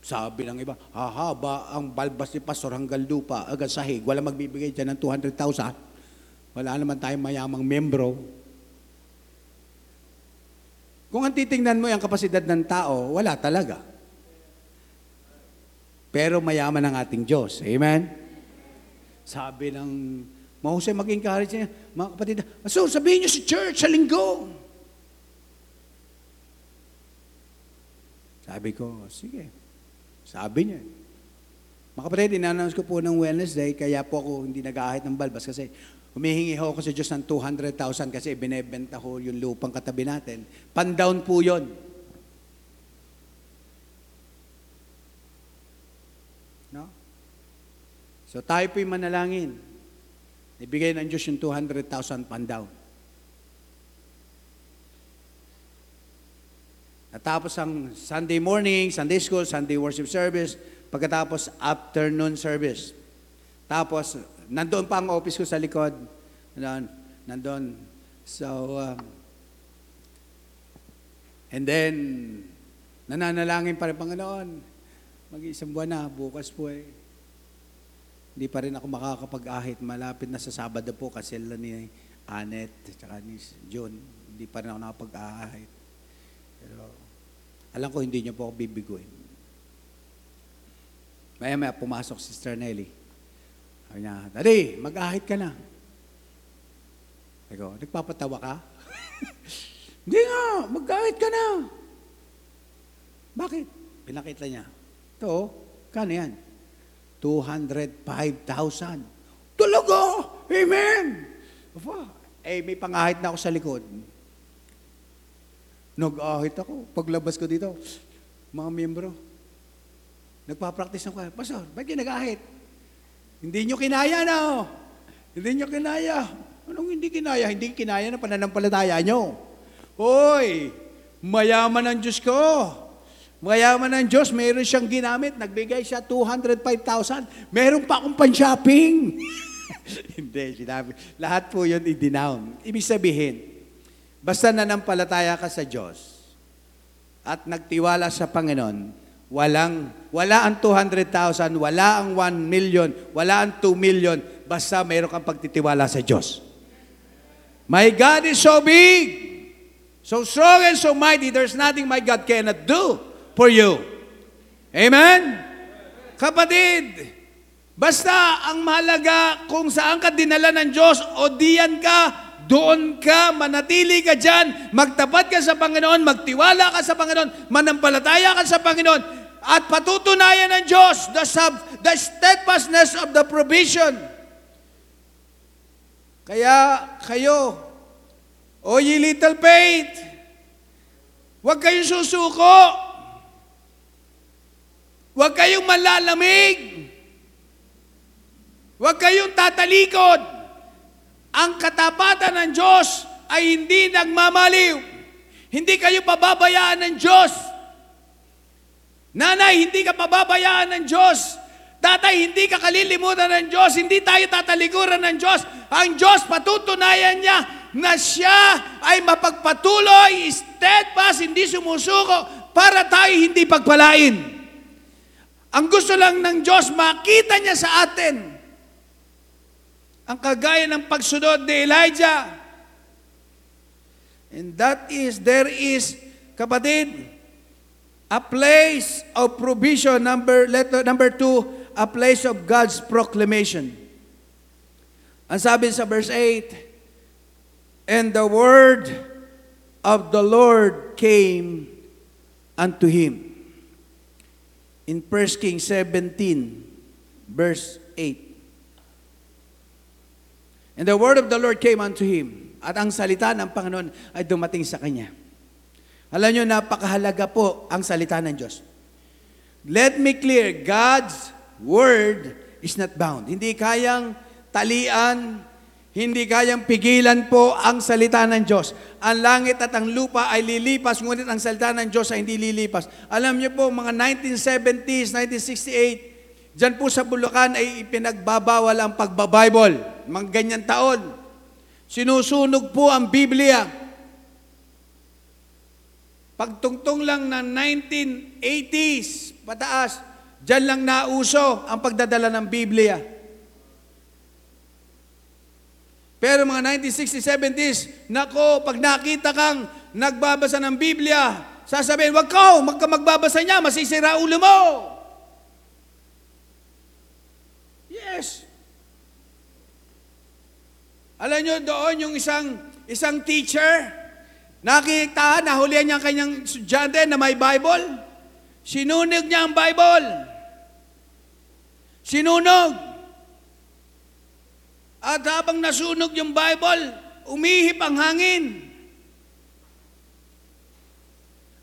Sabi ng iba, hahaba ang balbas ni Pastor hanggang lupa, hanggang sahig, wala magbibigay dyan ng 200,000. Wala naman tayong mayamang membro. Kung ang titingnan mo yung kapasidad ng tao, wala talaga. Pero mayaman ang ating Diyos. Amen? Sabi ng mahusay mag-encourage niya, mga kapatid, so sabihin niyo sa church sa linggo. Sabi ko, sige. Sabi niya. Mga kapatid, in-announce ko po ng Wednesday, kaya po ako hindi nag-aahit ng balbas kasi humihingi ho ako sa Diyos ng 200,000 kasi binebenta ho yung lupang katabi natin. Pandown po yun. No? So tayo po'y manalangin. Ibigay ng Diyos yung 200,000 pandown. Natapos ang Sunday morning, Sunday school, Sunday worship service, pagkatapos afternoon service. Tapos, nandoon pa ang office ko sa likod. Nandoon. nandoon. So, um, and then, nananalangin pa rin, Panginoon, mag-isang buwan na, bukas po eh. Hindi pa rin ako makakapag-ahit. Malapit na sa Sabado po kasi ni Anet, tsaka ni John. Hindi pa rin ako nakapag-ahit. Pero, alam ko hindi niyo po ako bibiguin. Maya maya pumasok si Sister Nelly. Sabi niya, Daddy, mag-ahit ka na. Sabi ko, nagpapatawa ka? hindi nga, mag-ahit ka na. Bakit? Pinakita niya. Ito, kano yan? 205,000. Talaga? Amen! Aba, eh, may pangahit na ako sa likod. Nag-ahit ako. Paglabas ko dito, mga miyembro, nagpa-practice ako. Pastor, ba't kayo nag-ahit? Hindi nyo kinaya na. oh. Hindi nyo kinaya. Anong hindi kinaya? Hindi kinaya na pananampalataya nyo. Hoy, mayaman ang Diyos ko. Mayaman ang Diyos, mayroon siyang ginamit. Nagbigay siya 205,000. Meron pa akong pan-shopping. hindi, sinabi. Lahat po yun i-denown. Ibig sabihin, Basta nanampalataya ka sa Diyos at nagtiwala sa Panginoon, walang, wala ang 200,000, wala ang 1 million, wala ang 2 million, basta mayroon kang pagtitiwala sa Diyos. My God is so big, so strong and so mighty, there's nothing my God cannot do for you. Amen? Kapatid, basta ang mahalaga kung saan ka dinala ng Diyos o diyan ka, doon ka, manatili ka dyan, magtapat ka sa Panginoon, magtiwala ka sa Panginoon, manampalataya ka sa Panginoon, at patutunayan ng Diyos the, sub, the steadfastness of the provision. Kaya kayo, O ye little faith, huwag kayong susuko, huwag kayong malalamig, huwag kayong tatalikod, ang katapatan ng Diyos ay hindi nagmamaliw. Hindi kayo pababayaan ng Diyos. Nanay, hindi ka pababayaan ng Diyos. Tatay, hindi ka kalilimutan ng Diyos. Hindi tayo tatalikuran ng Diyos. Ang Diyos patutunayan niya na siya ay mapagpatuloy, steadfast, hindi sumusuko, para tayo hindi pagpalain. Ang gusto lang ng Diyos, makita niya sa atin ang kagaya ng pagsunod ni Elijah. And that is, there is, kapatid, a place of provision. Number, letter, number two, a place of God's proclamation. Ang sabi sa verse 8, And the word of the Lord came unto him. In 1 Kings 17, verse 8. And the word of the Lord came unto him. At ang salita ng Panginoon ay dumating sa kanya. Alam nyo, napakahalaga po ang salita ng Diyos. Let me clear, God's word is not bound. Hindi kayang talian, hindi kayang pigilan po ang salita ng Diyos. Ang langit at ang lupa ay lilipas, ngunit ang salita ng Diyos ay hindi lilipas. Alam niyo po, mga 1970s, 1968, dyan po sa Bulacan ay ipinagbabawal ang pagbabible. Mga ganyan taon. Sinusunog po ang Biblia. Pagtungtong lang ng 1980s, pataas, dyan lang nauso ang pagdadala ng Biblia. Pero mga 1960s, 70s, nako, pag nakita kang nagbabasa ng Biblia, sasabihin, wag ka, magka magbabasa niya, masisira ulo mo. Alam nyo, doon yung isang, isang teacher, nakita, nahulihan niya ang kanyang estudyante na may Bible. Sinunog niya ang Bible. Sinunog. At habang nasunog yung Bible, umihip ang hangin.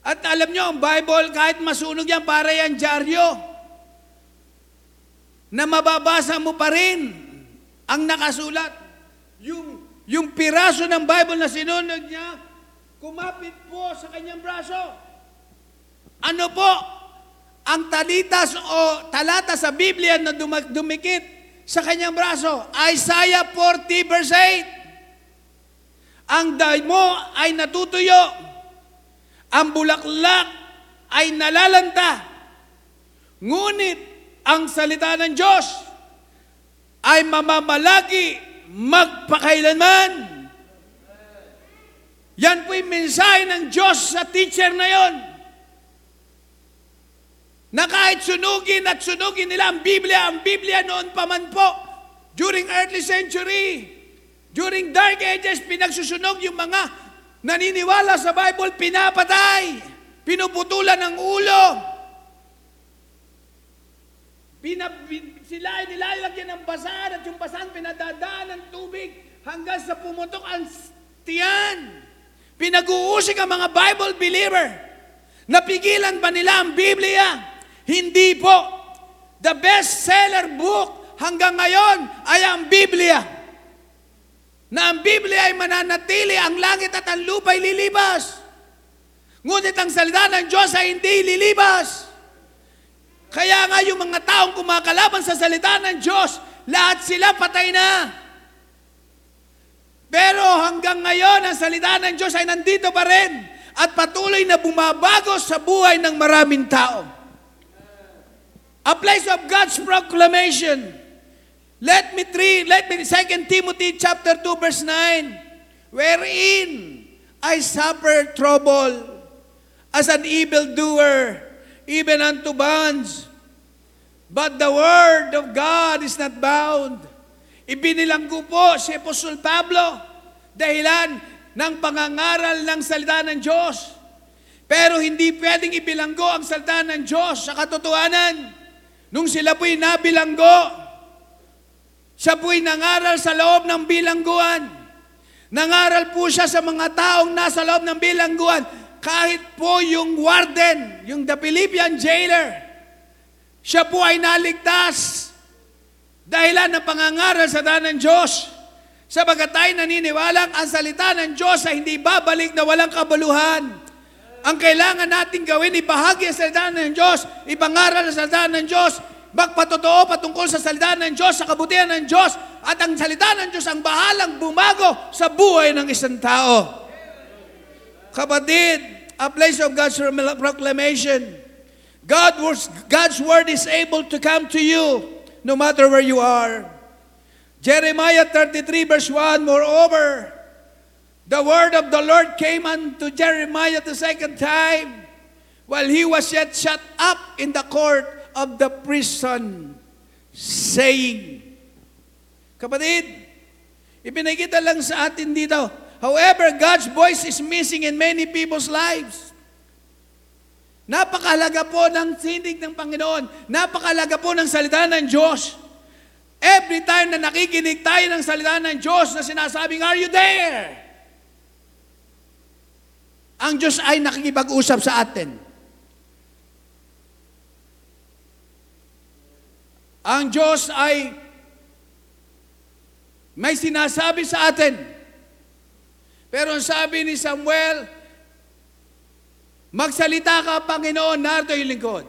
At alam nyo, ang Bible, kahit masunog yan, para yan dyaryo. Na mababasa mo pa rin ang nakasulat. Yung, yung piraso ng Bible na sinunog niya, kumapit po sa kanyang braso. Ano po? Ang talitas o talata sa Biblia na dumikit sa kanyang braso. Isaiah 40 verse 8. Ang mo ay natutuyo. Ang bulaklak ay nalalanta. Ngunit ang salita ng Diyos ay mamamalagi magpakailanman. Yan po yung mensahe ng Diyos sa teacher na yon. Na kahit sunugin at sunugin nila ang Biblia, ang Biblia noon pa man po, during early century, during dark ages, pinagsusunog yung mga naniniwala sa Bible, pinapatay, pinuputulan ng ulo, Pinab- sila ay nilalagyan ng basahan at yung basahan pinadadaan ng tubig hanggang sa pumutok ang tiyan. Pinag-uusik ang mga Bible believer. Napigilan ba nila ang Biblia? Hindi po. The best-seller book hanggang ngayon ay ang Biblia. Na ang Biblia ay mananatili, ang langit at ang lupa ay lilibas. Ngunit ang salita ng Diyos ay hindi lilibas. Kaya nga yung mga taong kumakalaban sa salita ng Diyos, lahat sila patay na. Pero hanggang ngayon, ang salita ng Diyos ay nandito pa rin at patuloy na bumabago sa buhay ng maraming tao. A place of God's proclamation. Let me three, let me 2 Timothy chapter 2 verse 9. Wherein I suffer trouble as an evildoer, even unto bonds. But the word of God is not bound. Ibinilanggo po si Apostol Pablo dahilan ng pangangaral ng salita ng Diyos. Pero hindi pwedeng ibilanggo ang salita ng Diyos sa katotohanan. Nung sila po'y nabilanggo, siya po'y nangaral sa loob ng bilangguan. Nangaral po siya sa mga taong nasa loob ng bilangguan. Kahit po yung warden, yung the Philippian jailer, siya po ay naligtas dahilan ng pangangaral sa daan ng Diyos. Sabagat tayo naniniwalang ang salita ng Diyos ay hindi babalik na walang kabaluhan. Ang kailangan natin gawin, ibahagi ang salita ng Diyos, ipangaral ang salita ng Diyos, magpatotoo patungkol sa salita ng Diyos, sa kabutihan ng Diyos, at ang salita ng Diyos ang bahalang bumago sa buhay ng isang tao. Kapatid, a place of God's proclamation. God was, God's word is able to come to you no matter where you are. Jeremiah 33 verse 1, Moreover, the word of the Lord came unto Jeremiah the second time while he was yet shut up in the court of the prison, saying, Kapatid, ipinakita lang sa atin dito, however, God's voice is missing in many people's lives. Napakalaga po ng sinig ng Panginoon. Napakalaga po ng salita ng Diyos. Every time na nakikinig tayo ng salita ng Diyos na sinasabing, Are you there? Ang Diyos ay nakikipag-usap sa atin. Ang Diyos ay may sinasabi sa atin. Pero ang sabi ni Samuel, magsalita ka, Panginoon, narito yung lingkod.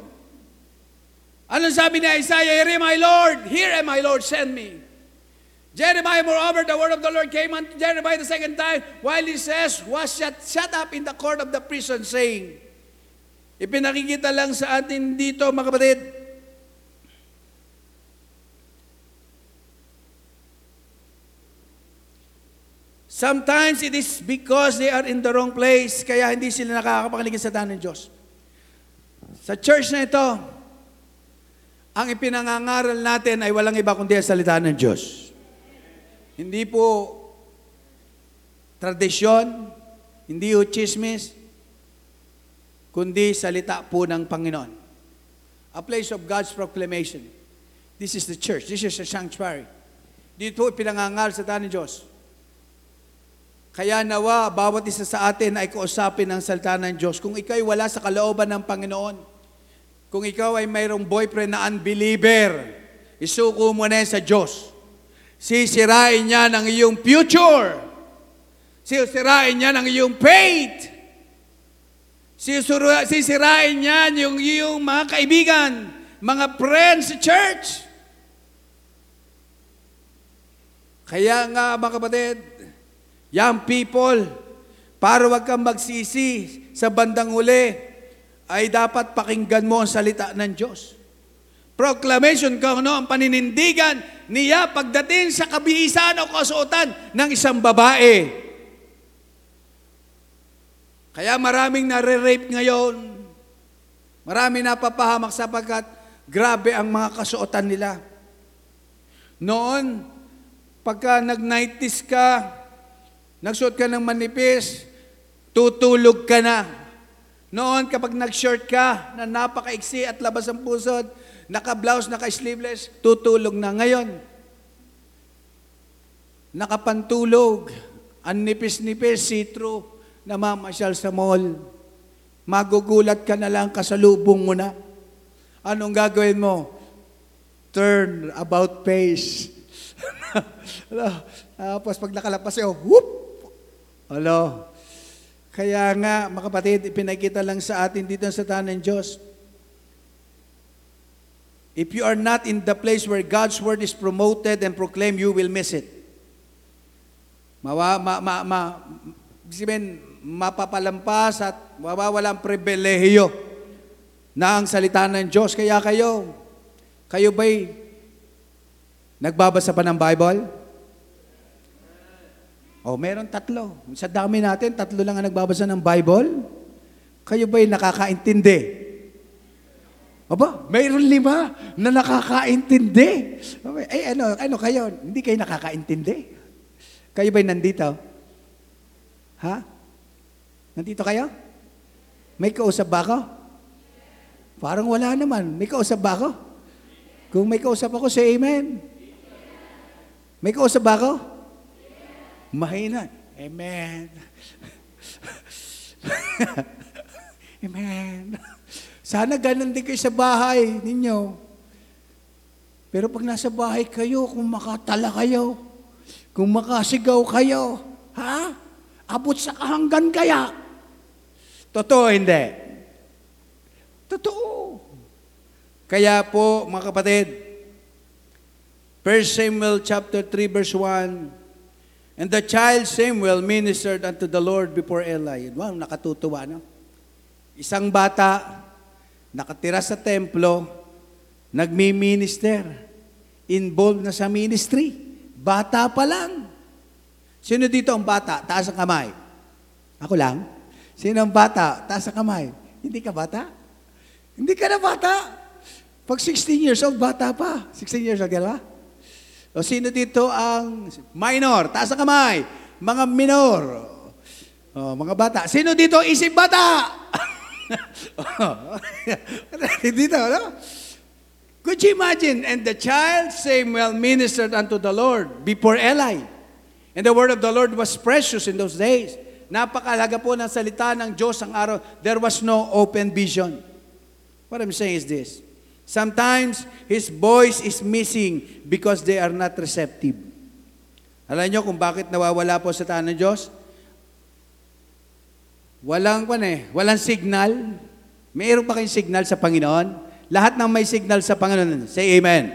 Anong sabi ni Isaiah? Here am I, Lord. Here am I, Lord. Send me. Jeremiah, moreover, the word of the Lord came unto Jeremiah the second time, while he says, was shut, shut up in the court of the prison, saying, Ipinakikita lang sa atin dito, mga kapatid, Sometimes it is because they are in the wrong place, kaya hindi sila nakakapakinig sa tanong ng Diyos. Sa church na ito, ang ipinangangaral natin ay walang iba kundi ang salita ng Diyos. Hindi po tradisyon, hindi po chismis, kundi salita po ng Panginoon. A place of God's proclamation. This is the church. This is the sanctuary. Dito ipinangangaral sa tanong ng Diyos. Kaya nawa, bawat isa sa atin ay kausapin ang salita ng Diyos. Kung ikaw ay wala sa kalooban ng Panginoon, kung ikaw ay mayroong boyfriend na unbeliever, isuko mo na sa Diyos. Sisirain niya ng iyong future. Sisirain niya ng iyong faith. Sisura- Sisirain niya yung iyong mga kaibigan, mga friends sa church. Kaya nga mga kapatid, young people, para wag kang magsisi sa bandang huli, ay dapat pakinggan mo ang salita ng Diyos. Proclamation ka no, ang paninindigan niya pagdating sa kabihisan o kasuotan ng isang babae. Kaya maraming nare-rape ngayon. Maraming napapahamak sapagkat grabe ang mga kasuotan nila. Noon, pagka nag-90s ka, nagsuot ka ng manipis, tutulog ka na. Noon, kapag nag-shirt ka na napakaiksi at labas ang pusod, naka-blouse, naka-sleeveless, tutulog na. Ngayon, nakapantulog, ang nipis-nipis, see-through, namamasyal sa mall. Magugulat ka na lang, kasalubong mo na. Anong gagawin mo? Turn about face. Tapos pag nakalapas sa'yo, whoop! Alo. Kaya nga, mga kapatid, ipinakita lang sa atin dito sa tanan ng Diyos. If you are not in the place where God's word is promoted and proclaimed, you will miss it. Mawa, ma, ma, ma, sabihin, mapapalampas at mawawalang pribilehiyo na ang salita ng Diyos. Kaya kayo, kayo ba'y nagbabasa pa ng Bible? O, meron tatlo. Sa dami natin, tatlo lang ang nagbabasa ng Bible. Kayo ba'y nakakaintindi? Aba, mayroon lima na nakakaintindi. Eh, ano, ano kayo? Hindi kayo nakakaintindi. Kayo ba'y nandito? Ha? Nandito kayo? May kausap ba ako? Parang wala naman. May kausap ba ako? Kung may kausap ako, say amen. May kausap ba ako? Mahina. Amen. amen. Sana ganun din kayo sa bahay ninyo. Pero pag nasa bahay kayo, kung makatala kayo, kung makasigaw kayo, ha? Abot sa kahanggan kaya? Totoo hindi? Totoo. Kaya po, mga kapatid, 1 Samuel chapter 3 verse 1, And the child Samuel ministered unto the Lord before Eli. Wow, nakatutuwa, no? Isang bata, nakatira sa templo, nagmi-minister, involved na sa ministry. Bata pa lang. Sino dito ang bata? Taas ang kamay. Ako lang? Sino ang bata? Taas ang kamay. Hindi ka bata? Hindi ka na bata. Pag 16 years old, bata pa. 16 years old, ba? O sino dito ang minor? Taas ang kamay. Mga minor. O, mga bata. Sino dito isip bata? Dito, no? Could you imagine? And the child Samuel ministered unto the Lord before Eli. And the word of the Lord was precious in those days. Napakalaga po ng salita ng Diyos ang araw. There was no open vision. What I'm saying is this. Sometimes His voice is missing because they are not receptive. Alam niyo kung bakit nawawala po sa tanan ng Diyos? Walang kwan eh, walang signal. Mayroon pa kayong signal sa Panginoon? Lahat ng may signal sa Panginoon, say amen.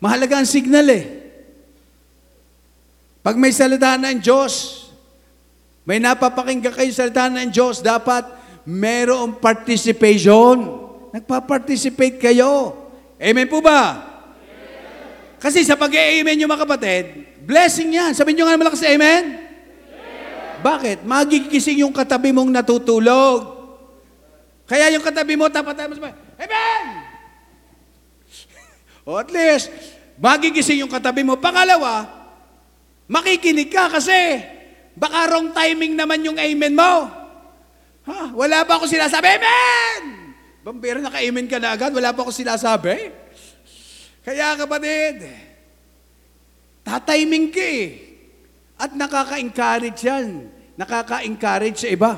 Mahalaga ang signal eh. Pag may salita ng Diyos, may napapakinggan kayo sa salita ng Diyos, dapat mayroong participation. Nagpa-participate kayo. Amen po ba? Kasi sa pag-amen nyo mga kapatid, blessing yan. Sabihin nyo nga malakas, amen? Bakit? Magigising yung katabi mong natutulog. Kaya yung katabi mo, tapat tayo mo, Amen! o at least, magigising yung katabi mo. Pangalawa, makikinig ka kasi baka wrong timing naman yung amen mo. Ha? Wala pa ako sinasabi, Amen! Bambira, naka-amen ka na agad, wala pa ako sinasabi. Kaya kapatid, tatiming ka eh. At nakaka-encourage yan. Nakaka-encourage sa iba.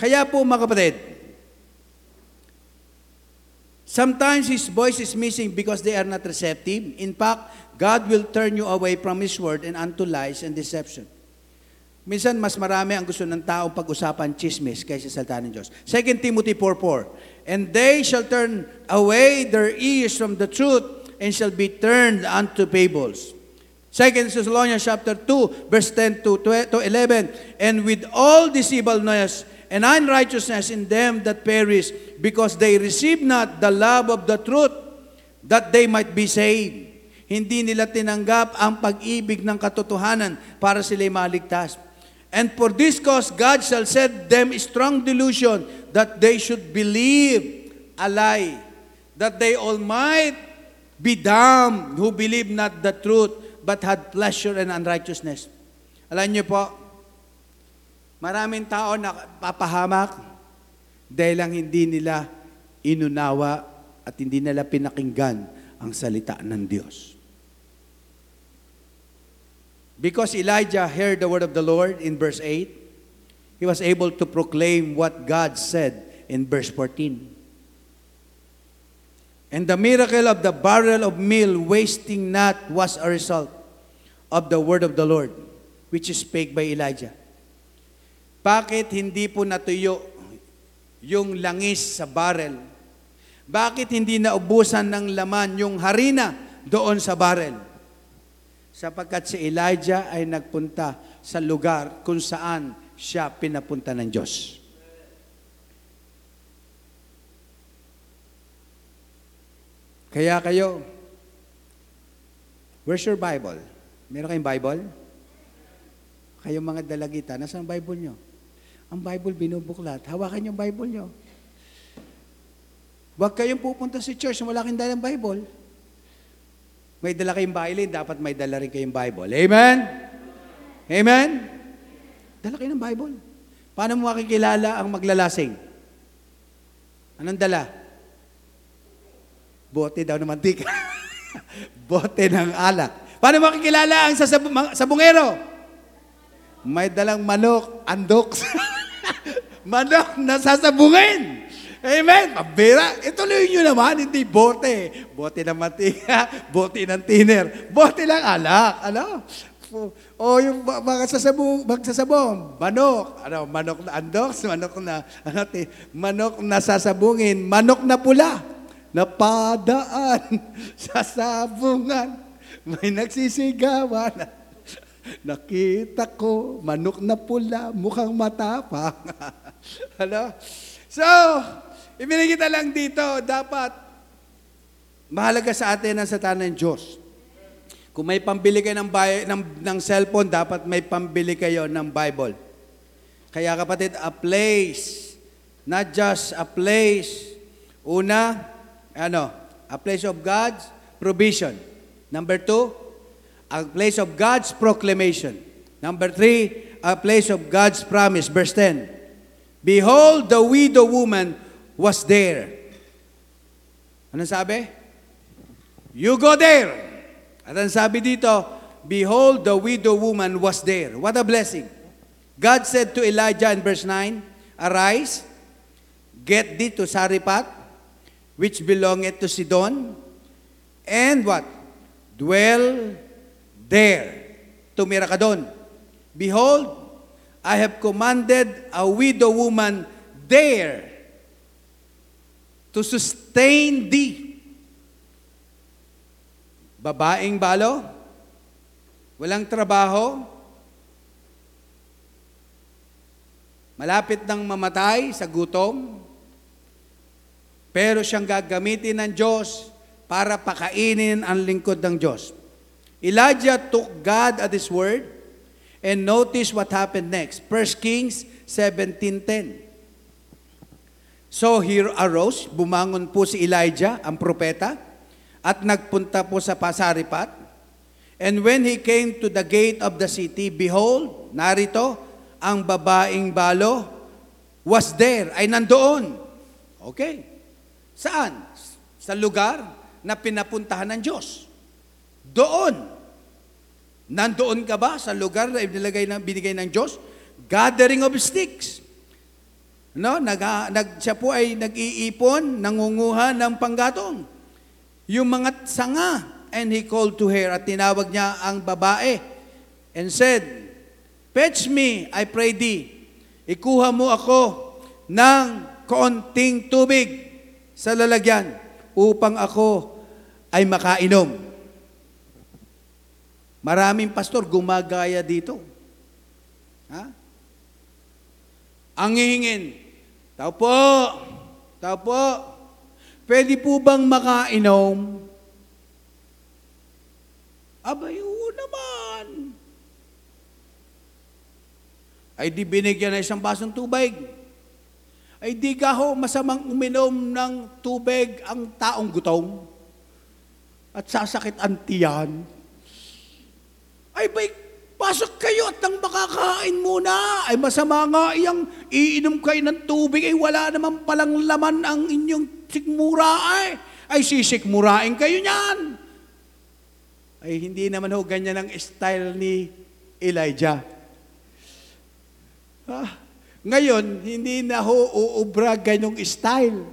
Kaya po mga kapatid, sometimes His voice is missing because they are not receptive. In fact, God will turn you away from His word and unto lies and deception. Minsan, mas marami ang gusto ng tao pag-usapan chismis kaysa sa salita ng Diyos. 2 Timothy 4.4 And they shall turn away their ears from the truth and shall be turned unto fables. 2 Thessalonians chapter 2, verse 10 to 12 to 11, and with all deceivableness and unrighteousness in them that perish, because they receive not the love of the truth, that they might be saved. Hindi nila tinanggap ang pag-ibig ng katotohanan para sila'y maligtas. And for this cause, God shall set them strong delusion that they should believe a lie, that they all might be damned who believe not the truth, but had pleasure and unrighteousness. Alam niyo po, maraming tao na papahamak dahil lang hindi nila inunawa at hindi nila pinakinggan ang salita ng Diyos. Because Elijah heard the word of the Lord in verse 8, he was able to proclaim what God said in verse 14. And the miracle of the barrel of meal wasting not was a result of the word of the Lord, which is spake by Elijah. Bakit hindi po natuyo yung langis sa barrel? Bakit hindi naubusan ng laman yung harina doon sa barrel? Sapagkat si Elijah ay nagpunta sa lugar kung saan siya pinapunta ng Diyos. Kaya kayo, where's your Bible? Meron kayong Bible? Kayong mga dalagita, nasaan ang Bible nyo? Ang Bible binubuklat. Hawakan yung Bible nyo. Huwag kayong pupunta sa church wala kayong dalang Bible. May dala kayong Bible, dapat may dala rin kayong Bible. Amen? Amen? Dala kayo ng Bible. Paano mo makikilala ang maglalasing? Anong dala? Bote daw ng mantika. Bote ng alak. Paano makikilala ang sasab- mga- sabungero? May dalang manok, andok. manok na sasabungin. Amen. Pabira. Ituloy nyo naman, hindi bote. Bote ng mantika, bote ng tiner, bote ng alak. Ano? O yung ba- mga sasabong, magsasabong, manok, ano, manok na andok, manok na, ano, manok na sasabungin, manok na pula, napadaan sa sabungan, may nagsisigawan. Nakita ko, manok na pula, mukhang matapang. ano? So, ibinigita lang dito, dapat mahalaga sa atin ang satan ng Diyos. Kung may pambili kayo ng, bay- ng, ng cellphone, dapat may pambili kayo ng Bible. Kaya kapatid, a place, not just a place. Una, ano, a place of God's provision. Number two, a place of God's proclamation. Number three, a place of God's promise. Verse 10. Behold, the widow woman was there. Ano sabi? You go there. At ang sabi dito, Behold, the widow woman was there. What a blessing. God said to Elijah in verse 9, Arise, get thee to Saripat, which belongeth to Sidon, and what? Dwell there. Tumira ka doon. Behold, I have commanded a widow woman there to sustain thee. Babaeng balo, walang trabaho, malapit nang mamatay sa gutom, pero siyang gagamitin ng Diyos para pakainin ang lingkod ng Diyos. Elijah took God at His word and notice what happened next. 1 Kings 17.10 So he arose, bumangon po si Elijah, ang propeta, at nagpunta po sa Pasaripat. And when he came to the gate of the city, behold, narito, ang babaeng balo was there, ay nandoon. Okay. Saan? Sa lugar na pinapuntahan ng Diyos. Doon. Nandoon ka ba sa lugar na ibinigay ng, binigay ng Diyos? Gathering of sticks. No, nag, nag, siya po ay nag-iipon, nangunguha ng panggatong. Yung mga sanga, and he called to her, at tinawag niya ang babae, and said, Fetch me, I pray thee. Ikuha mo ako ng konting tubig sa lalagyan upang ako ay makainom. Maraming pastor gumagaya dito. Ha? Ang hihingin, tao po, tao po, pwede po bang makainom? Abay, oo naman. Ay di binigyan na isang basong tubig. Ay di ka ho masamang uminom ng tubig ang taong gutom. At sasakit ang tiyan. Ay bay, pasok kayo at nang makakain muna. Ay masama nga iyang iinom kayo ng tubig. Ay wala naman palang laman ang inyong sikmura ay. Ay sisikmurain kayo niyan. Ay hindi naman ho ganyan ang style ni Elijah. Ah, ngayon, hindi na ho uubra ganyong style.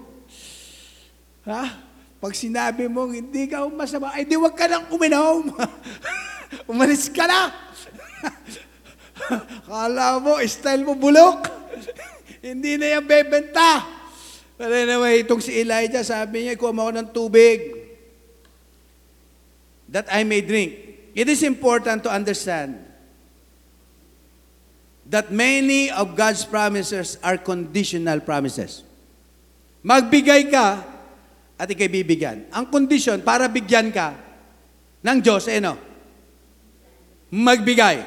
Ha? Pag sinabi mong hindi ka masama, ay di wag ka nang uminom. Umalis ka na. Kala mo, style mo bulok. hindi na yan bebenta. But anyway, itong si Elijah, sabi niya, kuha mo ako ng tubig that I may drink. It is important to understand that many of God's promises are conditional promises. Magbigay ka at ikay bibigyan. Ang condition para bigyan ka ng Diyos, eh no? Magbigay.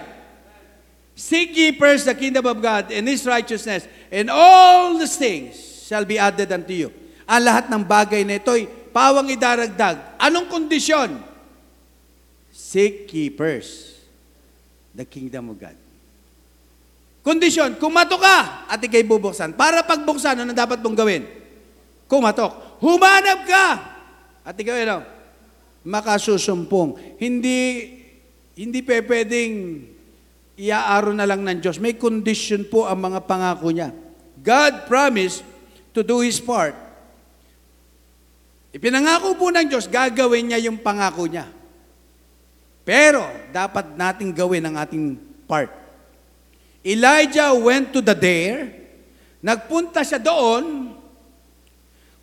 Seek ye first the kingdom of God and His righteousness, and all these things shall be added unto you. Ang lahat ng bagay na ito'y pawang idaragdag. Anong kondisyon? Seek ye first the kingdom of God. Kondisyon, kumatok ka at ikay bubuksan. Para pagbuksan, ano dapat mong gawin? Kumatok. Humanap ka at ikaw, ano? Makasusumpong. Hindi, hindi pe pwedeng iaaro na lang ng Diyos. May condition po ang mga pangako niya. God promised to do His part. Ipinangako po ng Diyos, gagawin niya yung pangako niya. Pero, dapat nating gawin ang ating part. Elijah went to the there, nagpunta siya doon,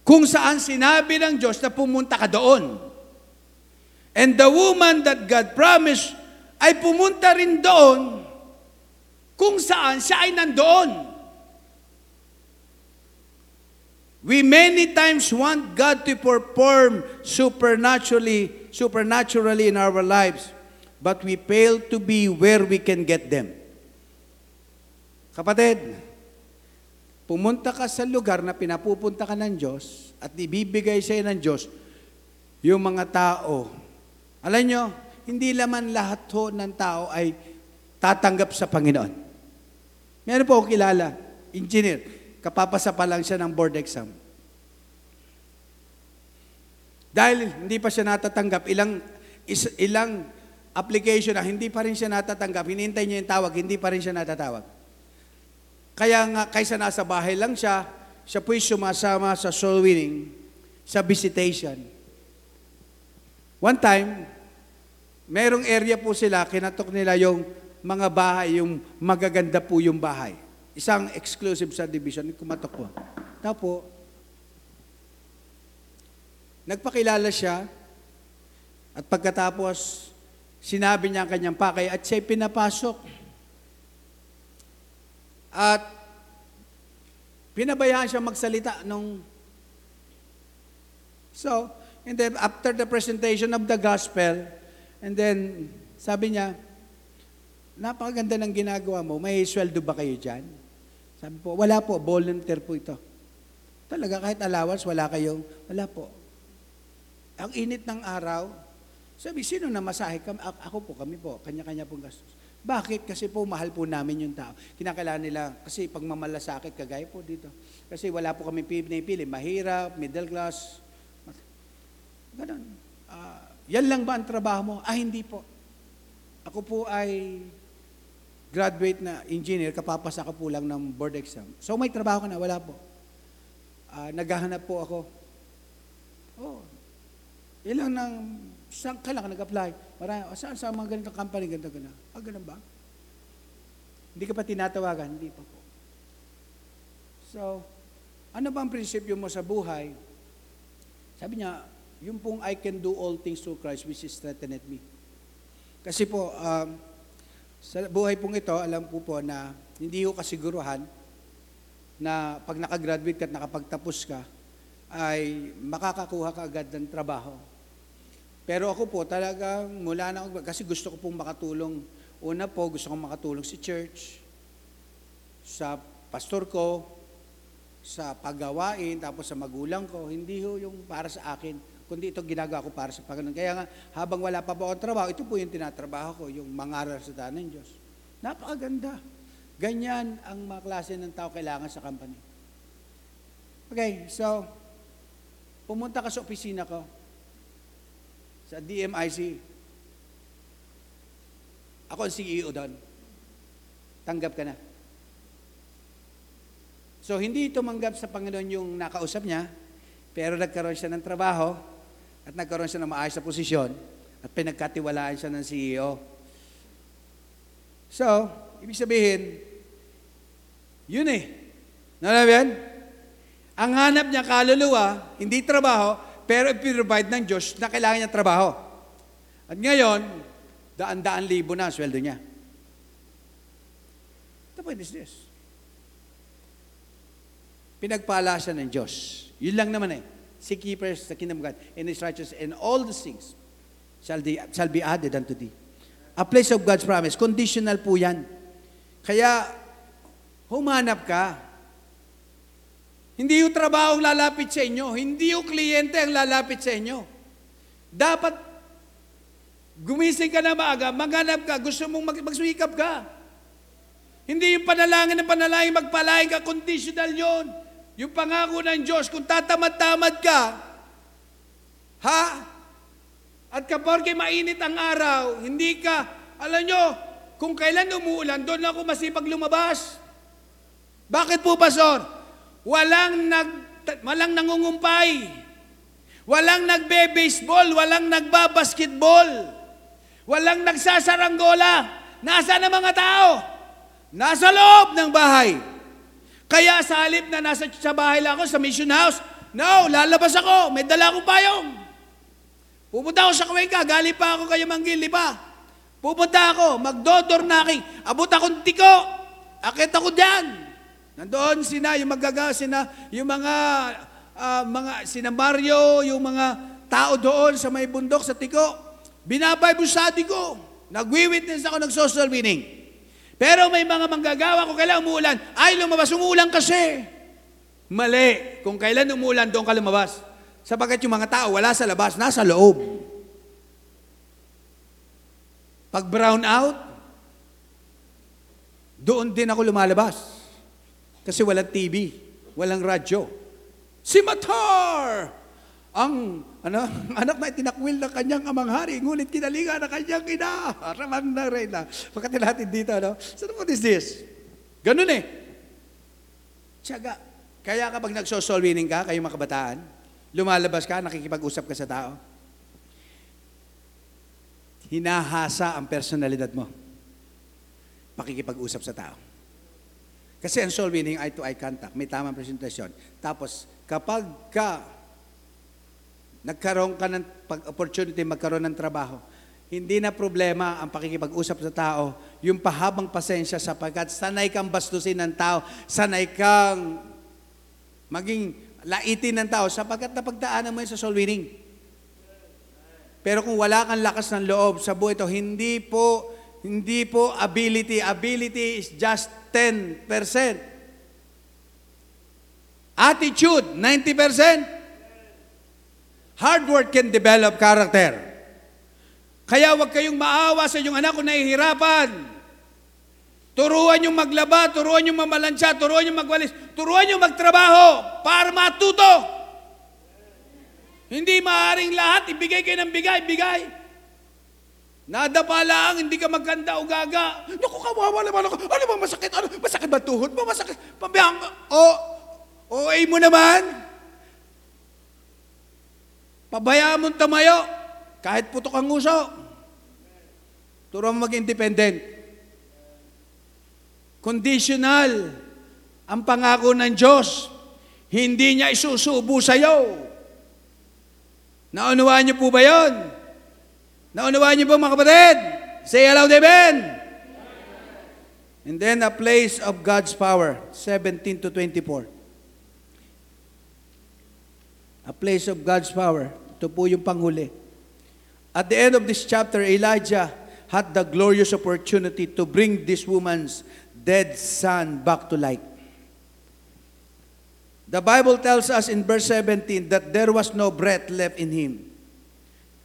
kung saan sinabi ng Diyos na pumunta ka doon. And the woman that God promised ay pumunta rin doon kung saan siya ay nandoon. We many times want God to perform supernaturally, supernaturally in our lives, but we fail to be where we can get them. Kapatid, pumunta ka sa lugar na pinapupunta ka ng Diyos at ibibigay sa'yo ng Diyos yung mga tao. Alam nyo, hindi laman lahat ho ng tao ay tatanggap sa Panginoon. Meron po ako kilala, engineer. kapapasa pa lang siya ng board exam. Dahil hindi pa siya natatanggap, ilang, is, ilang application na hindi pa rin siya natatanggap, hinihintay niya yung tawag, hindi pa rin siya natatawag. Kaya nga, kaysa nasa bahay lang siya, siya po'y sumasama sa soul winning, sa visitation. One time, merong area po sila, kinatok nila yung mga bahay, yung magaganda po yung bahay. Isang exclusive subdivision, kumatok po. Tapos, nagpakilala siya, at pagkatapos, sinabi niya ang kanyang pakay, at siya'y pinapasok. At pinabayaan siya magsalita nung So, and then after the presentation of the gospel, and then sabi niya, napakaganda ng ginagawa mo, may sweldo ba kayo dyan? Sabi po, wala po, volunteer po ito. Talaga, kahit allowance, wala kayong, wala po. Ang init ng araw, sabi, sino na masahe? Kami, ako po, kami po, kanya-kanya pong gastos. Bakit? Kasi po, mahal po namin yung tao. Kinakailangan nila, kasi pag mamalasakit, kagaya po dito. Kasi wala po kami pinipili, mahirap, middle class, Ganon. Ah, yan lang ba ang trabaho mo? Ah, hindi po. Ako po ay graduate na engineer, kapapasa ka po lang ng board exam. So may trabaho ka na? Wala po. Ah, naghahanap po ako. Oh, ilang nang, saan ka lang nag-apply? Marami, saan sa mga ganitong company, ganito, ganito. Ah, ganun ba? Hindi ka pa tinatawagan? Hindi pa po. So, ano ba ang prinsipyo mo sa buhay? Sabi niya, yung pong I can do all things through Christ which is strengthened me. Kasi po, um, sa buhay pong ito, alam po po na hindi ko kasiguruhan na pag nakagraduate ka at nakapagtapos ka, ay makakakuha ka agad ng trabaho. Pero ako po, talagang mula na ako, kasi gusto ko pong makatulong. Una po, gusto kong makatulong si church, sa pastor ko, sa paggawain, tapos sa magulang ko, hindi ho yung para sa akin, kundi ito ginagawa ko para sa Panginoon. Kaya nga, habang wala pa po akong trabaho, ito po yung tinatrabaho ko, yung mangaral sa daan ng Diyos. Napakaganda. Ganyan ang mga klase ng tao kailangan sa company. Okay, so, pumunta ka sa opisina ko, sa DMIC. Ako ang CEO doon. Tanggap ka na. So, hindi tumanggap sa Panginoon yung nakausap niya, pero nagkaroon siya ng trabaho at nagkaroon siya ng maayos na posisyon at pinagkatiwalaan siya ng CEO. So, ibig sabihin, yun eh. Nalabi yan? Ang hanap niya kaluluwa, hindi trabaho, pero ipinrovide ng Diyos na kailangan niya trabaho. At ngayon, daan-daan libo na ang sweldo niya. The point is this. Pinagpala siya ng Diyos. Yun lang naman eh. Seek ye first the kingdom of God and His righteousness, and all the things shall, be, shall be added unto thee. A place of God's promise. Conditional po yan. Kaya, humanap ka. Hindi yung trabaho ang lalapit sa inyo. Hindi yung kliyente ang lalapit sa inyo. Dapat, gumising ka na maaga, maghanap ka, gusto mong mag- magsumikap ka. Hindi yung panalangin ng panalangin, magpalain ka, conditional yon. Yung pangako ng Diyos, kung tatamad-tamad ka, ha? At kapag mainit ang araw, hindi ka, alam nyo, kung kailan umuulan, doon ako masipag lumabas. Bakit po, Pastor? Walang, nag, walang nangungumpay. Walang nagbe-baseball, walang nagba-basketball. Walang nagsasaranggola. Nasaan ang mga tao? Nasa loob ng bahay. Kaya sa halip na nasa sa bahay lang ako, sa mission house, no, lalabas ako, may dala akong payong. Pupunta ako sa Cuenca, galing pa ako kayo manggili pa. Pupunta ako, magdodor knocking, abot akong tiko, akit ako dyan. Nandoon sina, yung magaga, sina, yung mga, ah, mga, sina Mario, yung mga tao doon sa may bundok, sa tiko, study ko. Nagwi-witness ako ng social winning. Pero may mga manggagawa kung kailan umuulan, ay lumabas, umuulan kasi. Mali. Kung kailan umuulan, doon ka lumabas. Sapagat yung mga tao wala sa labas, nasa loob. Pag brown out, doon din ako lumalabas. Kasi walang TV. walang radyo. Si Matar! Ang ano, anak na itinakwil ng kanyang amang hari, ngunit kinalinga ng kanyang ina. Ramang na reyna. Pagkatin natin dito, ano? So what is this? Ganun eh. Tiyaga. Kaya kapag nagso-soul winning ka, kayong mga kabataan, lumalabas ka, nakikipag-usap ka sa tao, hinahasa ang personalidad mo. Pakikipag-usap sa tao. Kasi ang soul winning, eye-to-eye contact, may tamang presentasyon. Tapos, kapag ka nagkaroon ka ng opportunity magkaroon ng trabaho, hindi na problema ang pakikipag-usap sa tao, yung pahabang pasensya sapagkat sanay kang bastusin ng tao, sanay kang maging laitin ng tao sapagkat napagdaanan mo yun sa soul winning. Pero kung wala kang lakas ng loob sa buhay ito, hindi po, hindi po ability. Ability is just 10%. Attitude, 90%. Hard work can develop character. Kaya huwag kayong maawa sa inyong anak kung nahihirapan. Turuan yung maglaba, turuan yung mamalansya, turuan yung magwalis, turuan yung magtrabaho para matuto. Hindi maaaring lahat, ibigay kayo ng bigay, bigay. Nadapa lang, hindi ka magkanda o gaga. Naku, kawawa naman ako. Ano ba masakit? Ano? Masakit ba tuhod mo? Masakit? Pabiyang, o, o, mo naman. Pabayaan mong tamayo. Kahit putok ang nguso. Turo mo mag-independent. Conditional ang pangako ng Diyos. Hindi niya isusubo sa'yo. Naunawaan niyo po ba yon? Naunawaan niyo po mga kapatid? Say aloud, amen! And then a place of God's power, 17 to 24. A place of God's power. Ito po yung panghuli. At the end of this chapter, Elijah had the glorious opportunity to bring this woman's dead son back to life. The Bible tells us in verse 17 that there was no breath left in him.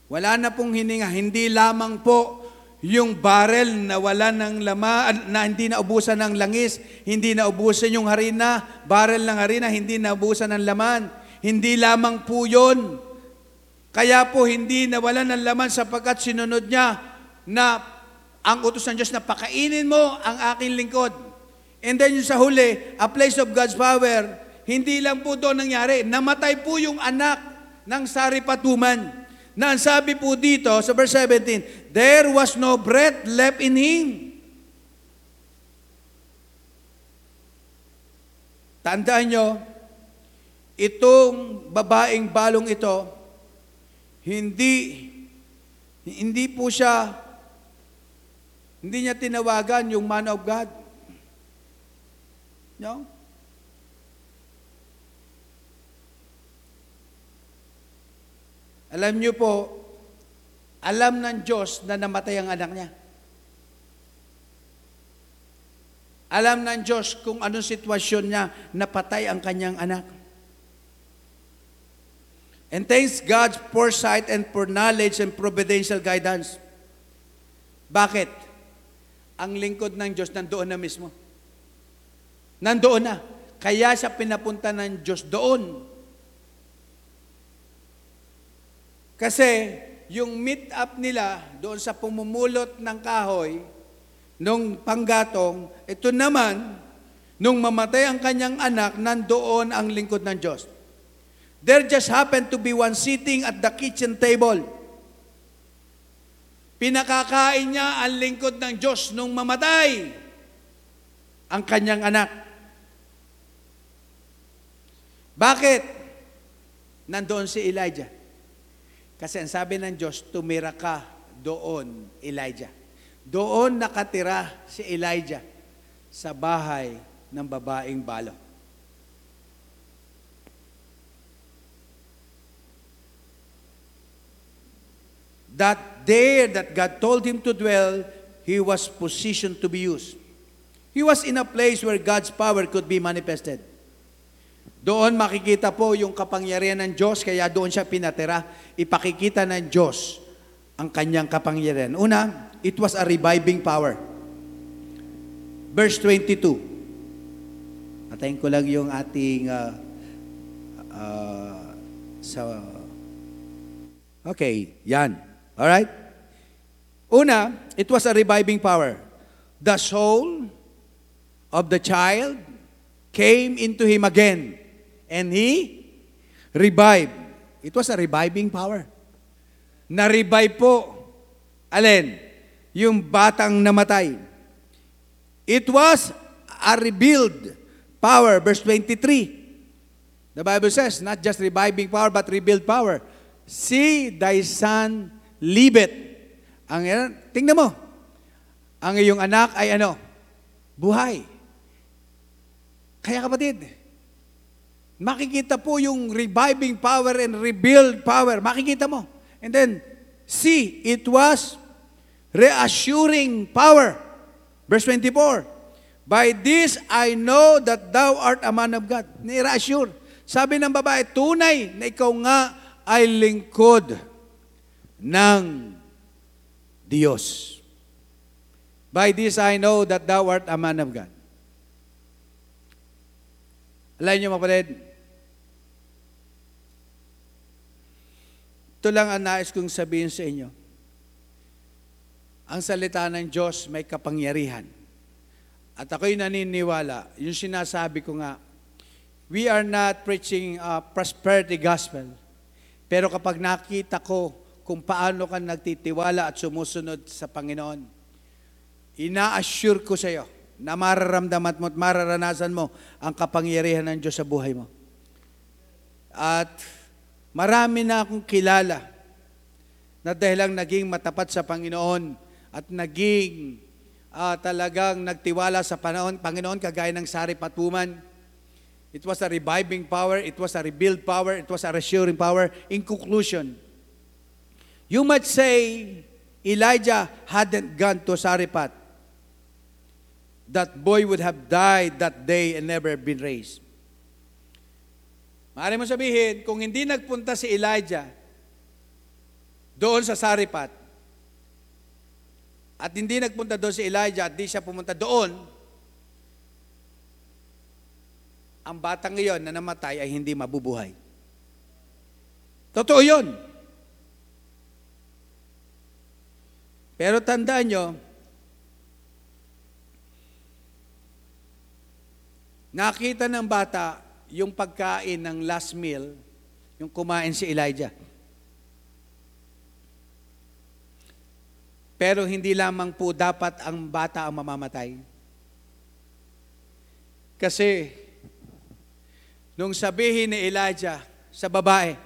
Wala na pong hininga, hindi lamang po yung barrel na wala ng laman, na hindi na ubusan ng langis, hindi na ubusan yung harina, barrel ng harina, hindi na ubusan ng laman. Hindi lamang po yun. Kaya po hindi nawala ng laman sapagkat sinunod niya na ang utos ng Diyos na pakainin mo ang aking lingkod. And then yung sa huli, a place of God's power, hindi lang po doon nangyari. Namatay po yung anak ng saripatuman. Na ang sabi po dito sa verse 17, there was no breath left in him. Tandaan nyo, itong babaeng balong ito, hindi, hindi po siya, hindi niya tinawagan yung man of God. No? Alam niyo po, alam ng Diyos na namatay ang anak niya. Alam ng Diyos kung anong sitwasyon niya napatay ang kanyang anak. And thanks God's foresight and for knowledge and providential guidance. Bakit? Ang lingkod ng Diyos nandoon na mismo. Nandoon na. Kaya siya pinapunta ng Diyos doon. Kasi yung meet up nila doon sa pumumulot ng kahoy, nung panggatong, ito naman, nung mamatay ang kanyang anak, nandoon ang lingkod ng Diyos. There just happened to be one sitting at the kitchen table. Pinakakain niya ang lingkod ng Diyos nung mamatay ang kanyang anak. Bakit? Nandoon si Elijah. Kasi ang sabi ng Diyos, tumira ka doon, Elijah. Doon nakatira si Elijah sa bahay ng babaeng balo. That there that God told him to dwell, he was positioned to be used. He was in a place where God's power could be manifested. Doon makikita po yung kapangyarihan ng Diyos, kaya doon siya pinatira. Ipakikita ng Diyos ang kanyang kapangyarihan. Una, it was a reviving power. Verse 22. Patayin ko lang yung ating ah, ah, sa Okay, yan. All right? Una, it was a reviving power. The soul of the child came into him again and he revived. It was a reviving power. Na-revive po. Alin? Yung batang namatay. It was a rebuild power. Verse 23. The Bible says, not just reviving power, but rebuild power. See thy son liveth. Ang tingnan mo. Ang iyong anak ay ano? Buhay. Kaya kapatid, makikita po yung reviving power and rebuild power. Makikita mo. And then, see, it was reassuring power. Verse 24, By this I know that thou art a man of God. Ni-reassure. Sabi ng babae, tunay na ikaw nga ay lingkod ng Diyos. By this I know that thou art a man of God. Alam niyo mga kapatid, ito lang ang nais kong sabihin sa inyo. Ang salita ng Diyos may kapangyarihan. At ako'y naniniwala, yung sinasabi ko nga, we are not preaching a prosperity gospel. Pero kapag nakita ko kung paano ka nagtitiwala at sumusunod sa Panginoon, ina-assure ko sa iyo na mararamdaman mo at mararanasan mo ang kapangyarihan ng Diyos sa buhay mo. At marami na akong kilala na dahil lang naging matapat sa Panginoon at naging ah, talagang nagtiwala sa panahon, Panginoon kagaya ng Sari Patuman. It was a reviving power, it was a rebuild power, it was a reassuring power. In conclusion, you might say Elijah hadn't gone to Saripat. That boy would have died that day and never been raised. Maaari mo sabihin, kung hindi nagpunta si Elijah doon sa Saripat, at hindi nagpunta doon si Elijah at di siya pumunta doon, ang batang iyon na namatay ay hindi mabubuhay. Totoo yun. Pero tandaan nyo, nakita ng bata yung pagkain ng last meal, yung kumain si Elijah. Pero hindi lamang po dapat ang bata ang mamamatay. Kasi, nung sabihin ni Elijah sa babae,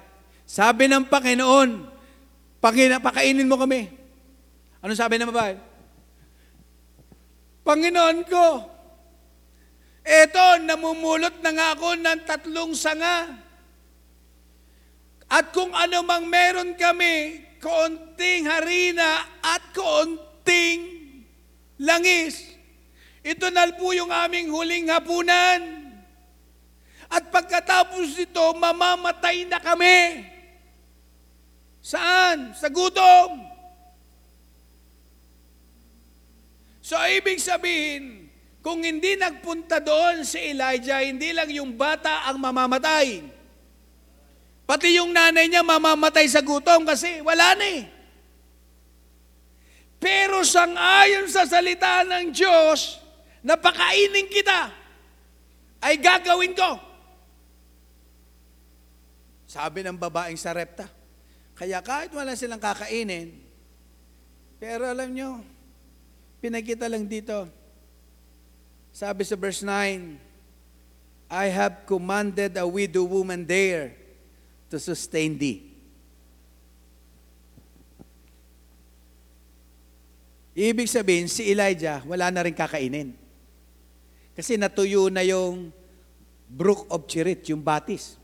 sabi ng Panginoon, Pangina, pakainin mo kami. Ano sabi ng babae? Panginoon ko, eto, namumulot na nga ako ng tatlong sanga. At kung ano mang meron kami, kaunting harina at kaunting langis. Ito na po yung aming huling hapunan. At pagkatapos nito, mamamatay na kami. Saan? Sa gutom. So, ibig sabihin, kung hindi nagpunta doon si Elijah, hindi lang yung bata ang mamamatay. Pati yung nanay niya mamamatay sa gutom kasi wala na eh. Pero sangayon sa salita ng Diyos, napakainin kita, ay gagawin ko. Sabi ng babaeng sarepta. Kaya kahit wala silang kakainin, pero alam nyo, pinakita lang dito. Sabi sa verse 9, I have commanded a widow woman there to sustain thee. Ibig sabihin, si Elijah, wala na rin kakainin. Kasi natuyo na yung brook of Cherit, yung batis.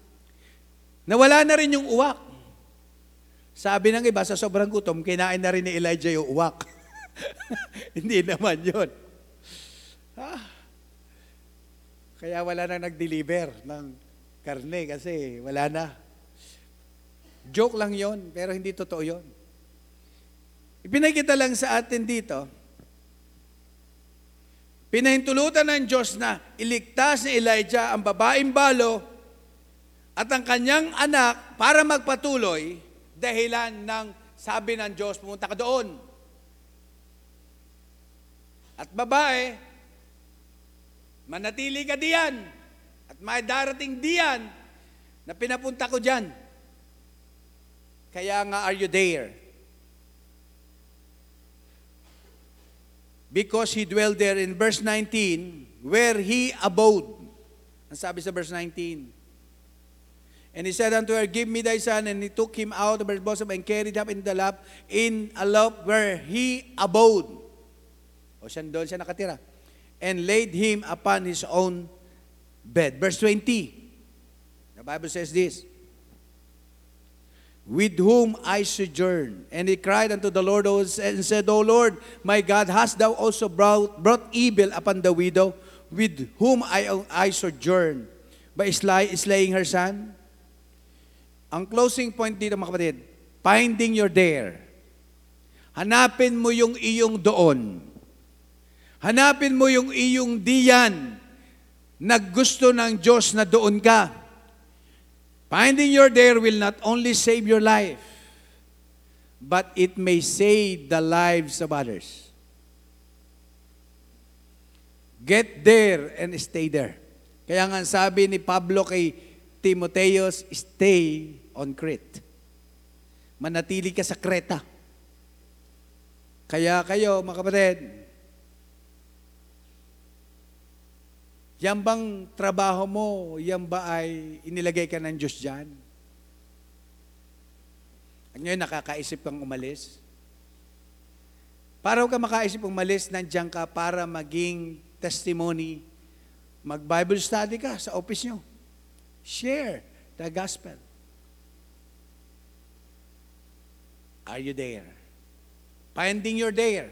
Nawala na rin yung uwak. Sabi ng iba, sa sobrang gutom, kinain na rin ni Elijah yung uwak. Hindi naman yun. Ah. Kaya wala na nag-deliver ng karne kasi wala na. Joke lang yon pero hindi totoo yon. Ipinakita lang sa atin dito, pinahintulutan ng Diyos na iligtas ni Elijah ang babaeng balo at ang kanyang anak para magpatuloy dahilan ng sabi ng Diyos, pumunta ka doon. At babae, manatili ka diyan. At may darating diyan na pinapunta ko diyan. Kaya nga, are you there? Because he dwelled there in verse 19, where he abode. Ang sabi sa verse 19. And he said unto her, Give me thy son. And he took him out of her bosom and carried him in the lap, in a lap where he abode. O siya doon siya nakatira. And laid him upon his own bed. Verse 20. The Bible says this. With whom I sojourn. And he cried unto the Lord and said, O Lord, my God, hast thou also brought, brought evil upon the widow with whom I, I sojourn by slay, slaying her son? Ang closing point dito mga kapatid, finding your there. Hanapin mo yung iyong doon. Hanapin mo yung iyong diyan na gusto ng Diyos na doon ka. Finding your there will not only save your life, but it may save the lives of others. Get there and stay there. Kaya nga sabi ni Pablo kay Timoteos, stay on Crete. Manatili ka sa Kreta. Kaya kayo, mga kapatid, yan bang trabaho mo, yan ba ay inilagay ka ng Diyos dyan? At ngayon, nakakaisip kang umalis? Para ka makaisip umalis, nandiyan ka para maging testimony. Mag-Bible study ka sa office nyo. Share the gospel. Are you there? Finding your there.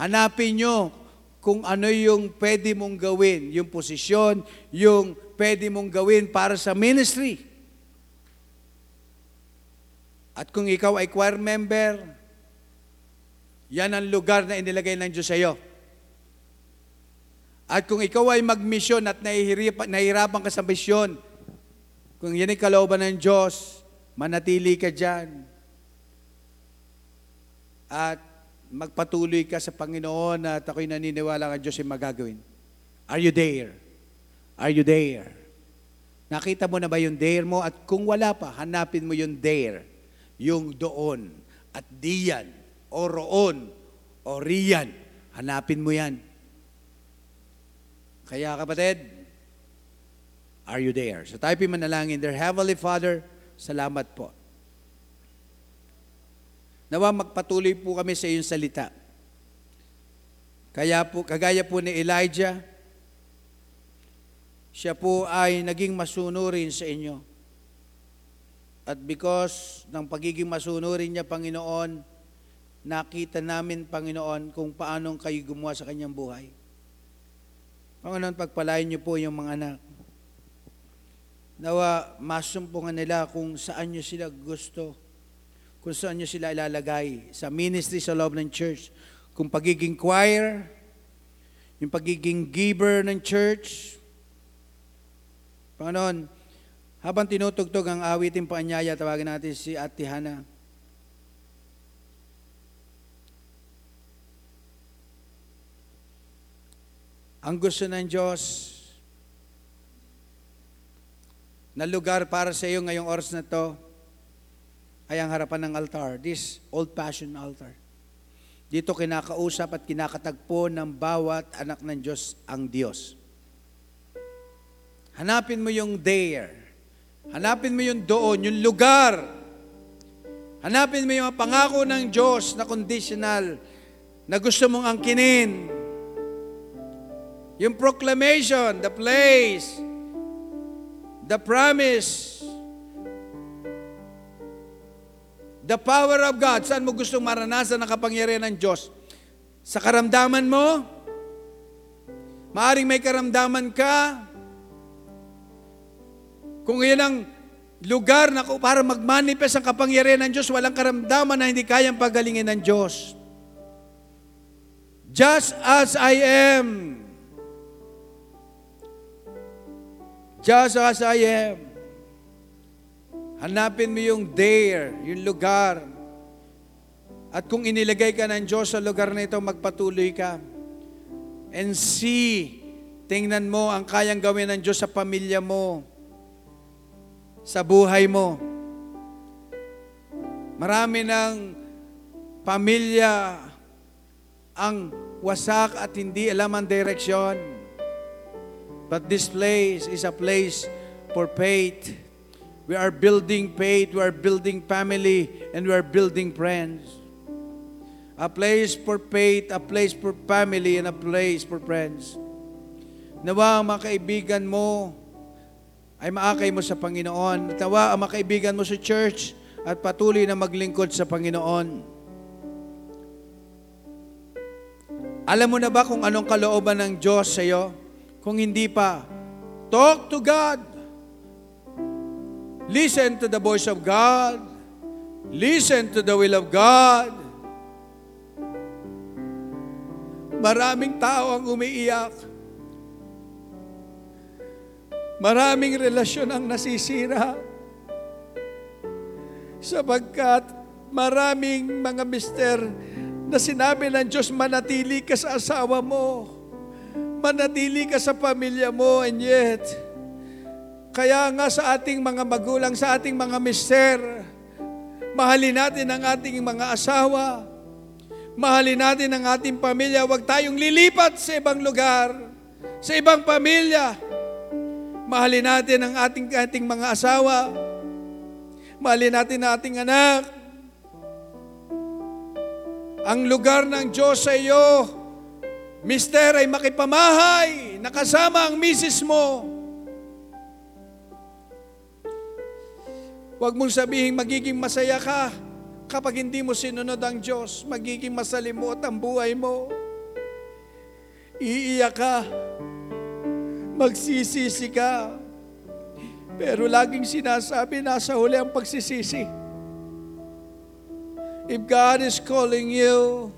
Hanapin nyo kung ano yung pwede mong gawin, yung posisyon, yung pwede mong gawin para sa ministry. At kung ikaw ay choir member, yan ang lugar na inilagay ng Diyos sa iyo. At kung ikaw ay magmisyon at nahihirapan, nahihirapan ka sa misyon, kung yan ay kalooban ng Diyos, manatili ka dyan. At magpatuloy ka sa Panginoon at ako'y naniniwala ang Diyos ay magagawin. Are you there? Are you there? Nakita mo na ba yung there mo? At kung wala pa, hanapin mo yung there. Yung doon. At diyan. O roon. O riyan. Hanapin mo yan. Kaya kapatid, are you there? So tayo manalangin. Dear Heavenly Father, salamat po. Nawa magpatuloy po kami sa iyong salita. Kaya po, kagaya po ni Elijah, siya po ay naging masunurin sa inyo. At because ng pagiging masunurin niya, Panginoon, nakita namin, Panginoon, kung paanong kayo gumawa sa kanyang buhay. Panginoon, pagpalain niyo po yung mga anak. Nawa, masumpungan nila kung saan niyo sila gusto kung saan nyo sila ilalagay sa ministry sa loob ng church. Kung pagiging choir, yung pagiging giver ng church. Panginoon, habang tinutugtog ang awiting paanyaya, tawagin natin si Ate Hana. Ang gusto ng Diyos na lugar para sa iyo ngayong oras na to, ay ang harapan ng altar, this old-fashioned altar. Dito kinakausap at kinakatagpo ng bawat anak ng Diyos ang Diyos. Hanapin mo yung there. Hanapin mo yung doon, yung lugar. Hanapin mo yung pangako ng Diyos na conditional na gusto mong angkinin. Yung proclamation, the place, the promise, The power of God. Saan mo gustong maranasan ang kapangyarihan ng Diyos? Sa karamdaman mo? Maaring may karamdaman ka? Kung iyan ang lugar na para magmanifest ang kapangyarihan ng Diyos, walang karamdaman na hindi kayang pagalingin ng Diyos. Just as I am. Just as I am. Hanapin mo yung there, yung lugar. At kung inilagay ka ng Diyos sa lugar na ito, magpatuloy ka. And see, tingnan mo ang kayang gawin ng Diyos sa pamilya mo, sa buhay mo. Marami ng pamilya ang wasak at hindi alam ang direksyon. But this place is a place for faith. We are building faith, we are building family, and we are building friends. A place for faith, a place for family, and a place for friends. Nawa ang mga kaibigan mo ay maakay mo sa Panginoon. Nawa ang mga kaibigan mo sa church at patuloy na maglingkod sa Panginoon. Alam mo na ba kung anong kalooban ng Diyos sa iyo? Kung hindi pa, talk to God. Listen to the voice of God. Listen to the will of God. Maraming tao ang umiiyak. Maraming relasyon ang nasisira. Sapagkat maraming mga mister na sinabi ng Diyos, manatili ka sa asawa mo. Manatili ka sa pamilya mo. And yet, kaya nga sa ating mga magulang, sa ating mga mister, mahalin natin ang ating mga asawa. Mahalin natin ang ating pamilya. Huwag tayong lilipat sa ibang lugar, sa ibang pamilya. Mahalin natin ang ating, ating mga asawa. Mahalin natin ang ating anak. Ang lugar ng Diyos sa iyo, Mister, ay makipamahay, nakasama ang misis mo. Huwag mong sabihin magiging masaya ka kapag hindi mo sinunod ang Diyos. Magiging masalimot ang buhay mo. Iiyak ka. Magsisisi ka. Pero laging sinasabi, nasa huli ang pagsisisi. If God is calling you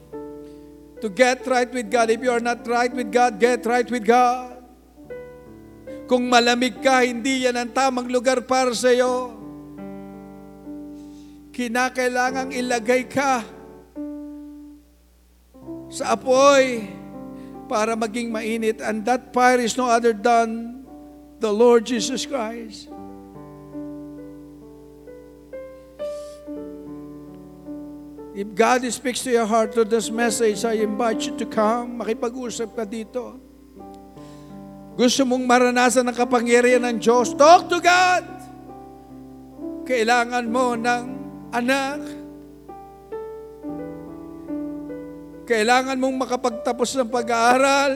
to get right with God, if you are not right with God, get right with God. Kung malamig ka, hindi yan ang tamang lugar para sa iyo. Kinakailangang ilagay ka sa apoy para maging mainit. And that fire is no other than the Lord Jesus Christ. If God speaks to your heart through this message, I invite you to come. Makipag-usap ka dito. Gusto mong maranasan ang kapangyarihan ng Diyos? Talk to God! Kailangan mo ng anak. Kailangan mong makapagtapos ng pag-aaral.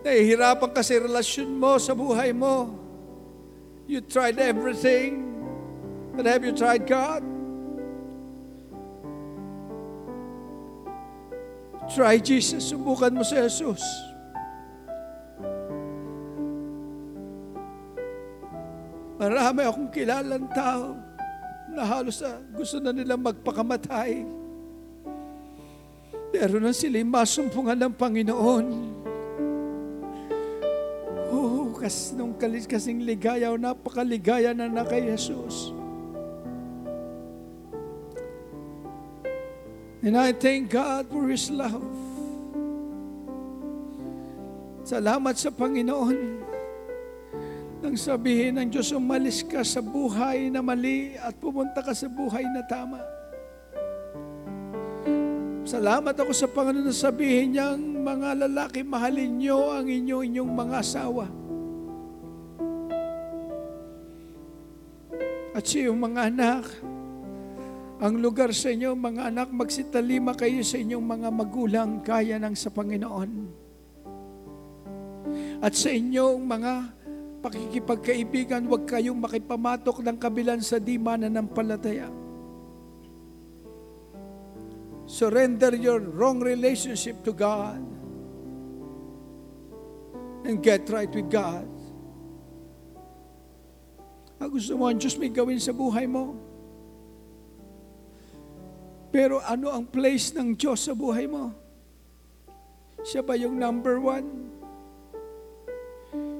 Nahihirapan kasi relasyon mo sa buhay mo. You tried everything. But have you tried God? Try Jesus. Subukan mo si Jesus. Marami akong kilalang tao na halos na gusto na nilang magpakamatay. Pero nang sila'y masumpungan ng Panginoon, oh, kas, nung kalis kasing ligaya o napakaligaya na na kay Jesus. And I thank God for His love. Salamat sa Panginoon nang sabihin ng Diyos, umalis ka sa buhay na mali at pumunta ka sa buhay na tama. Salamat ako sa Panginoon na sabihin niyang mga lalaki, mahalin niyo ang inyo inyong mga asawa. At sa iyong mga anak, ang lugar sa inyo, mga anak, magsitalima kayo sa inyong mga magulang kaya ng sa Panginoon. At sa inyong mga pakikipagkaibigan, huwag kayong makipamatok ng kabilan sa di mananampalataya. Surrender your wrong relationship to God and get right with God. Ah, gusto mo ang Diyos may gawin sa buhay mo? Pero ano ang place ng Diyos sa buhay mo? Siya ba yung number one?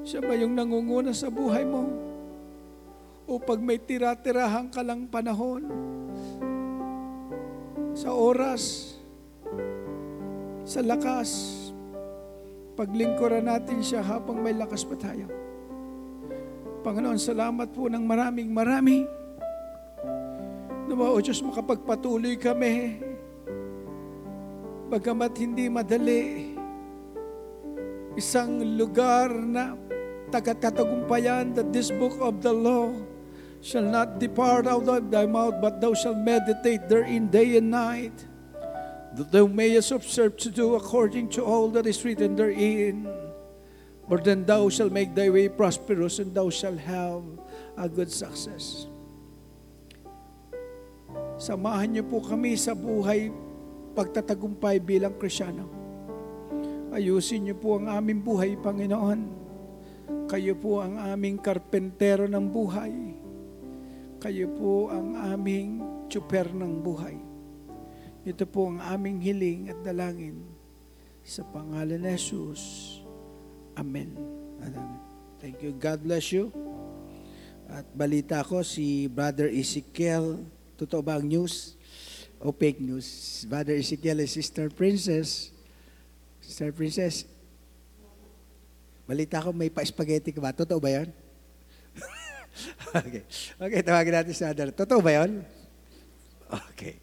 Siya ba yung nangunguna sa buhay mo? O pag may tira-tirahan ka lang panahon, sa oras, sa lakas, paglingkuran natin siya habang may lakas pa tayo. Panginoon, salamat po ng maraming marami. Nawa, O Diyos, makapagpatuloy kami. Bagamat hindi madali, isang lugar na tagatatagumpayan that this book of the law shall not depart out of thy mouth, but thou shalt meditate therein day and night, that thou mayest observe to do according to all that is written therein. For then thou shalt make thy way prosperous, and thou shalt have a good success. Samahan niyo po kami sa buhay pagtatagumpay bilang Krisyano. Ayusin niyo po ang aming buhay, Panginoon. Kayo po ang aming karpentero ng buhay. Kayo po ang aming tsuper ng buhay. Ito po ang aming hiling at dalangin sa pangalan ni Jesus. Amen. Thank you. God bless you. At balita ko si Brother Ezekiel, totoo ba ang news o fake news? Brother Ezekiel is Sister Princess. Sister Princess, balita ko may pa-spaghetti ka ba? Totoo ba yan? okay. Okay, tawagin natin si Adar. Totoo ba yan? Okay.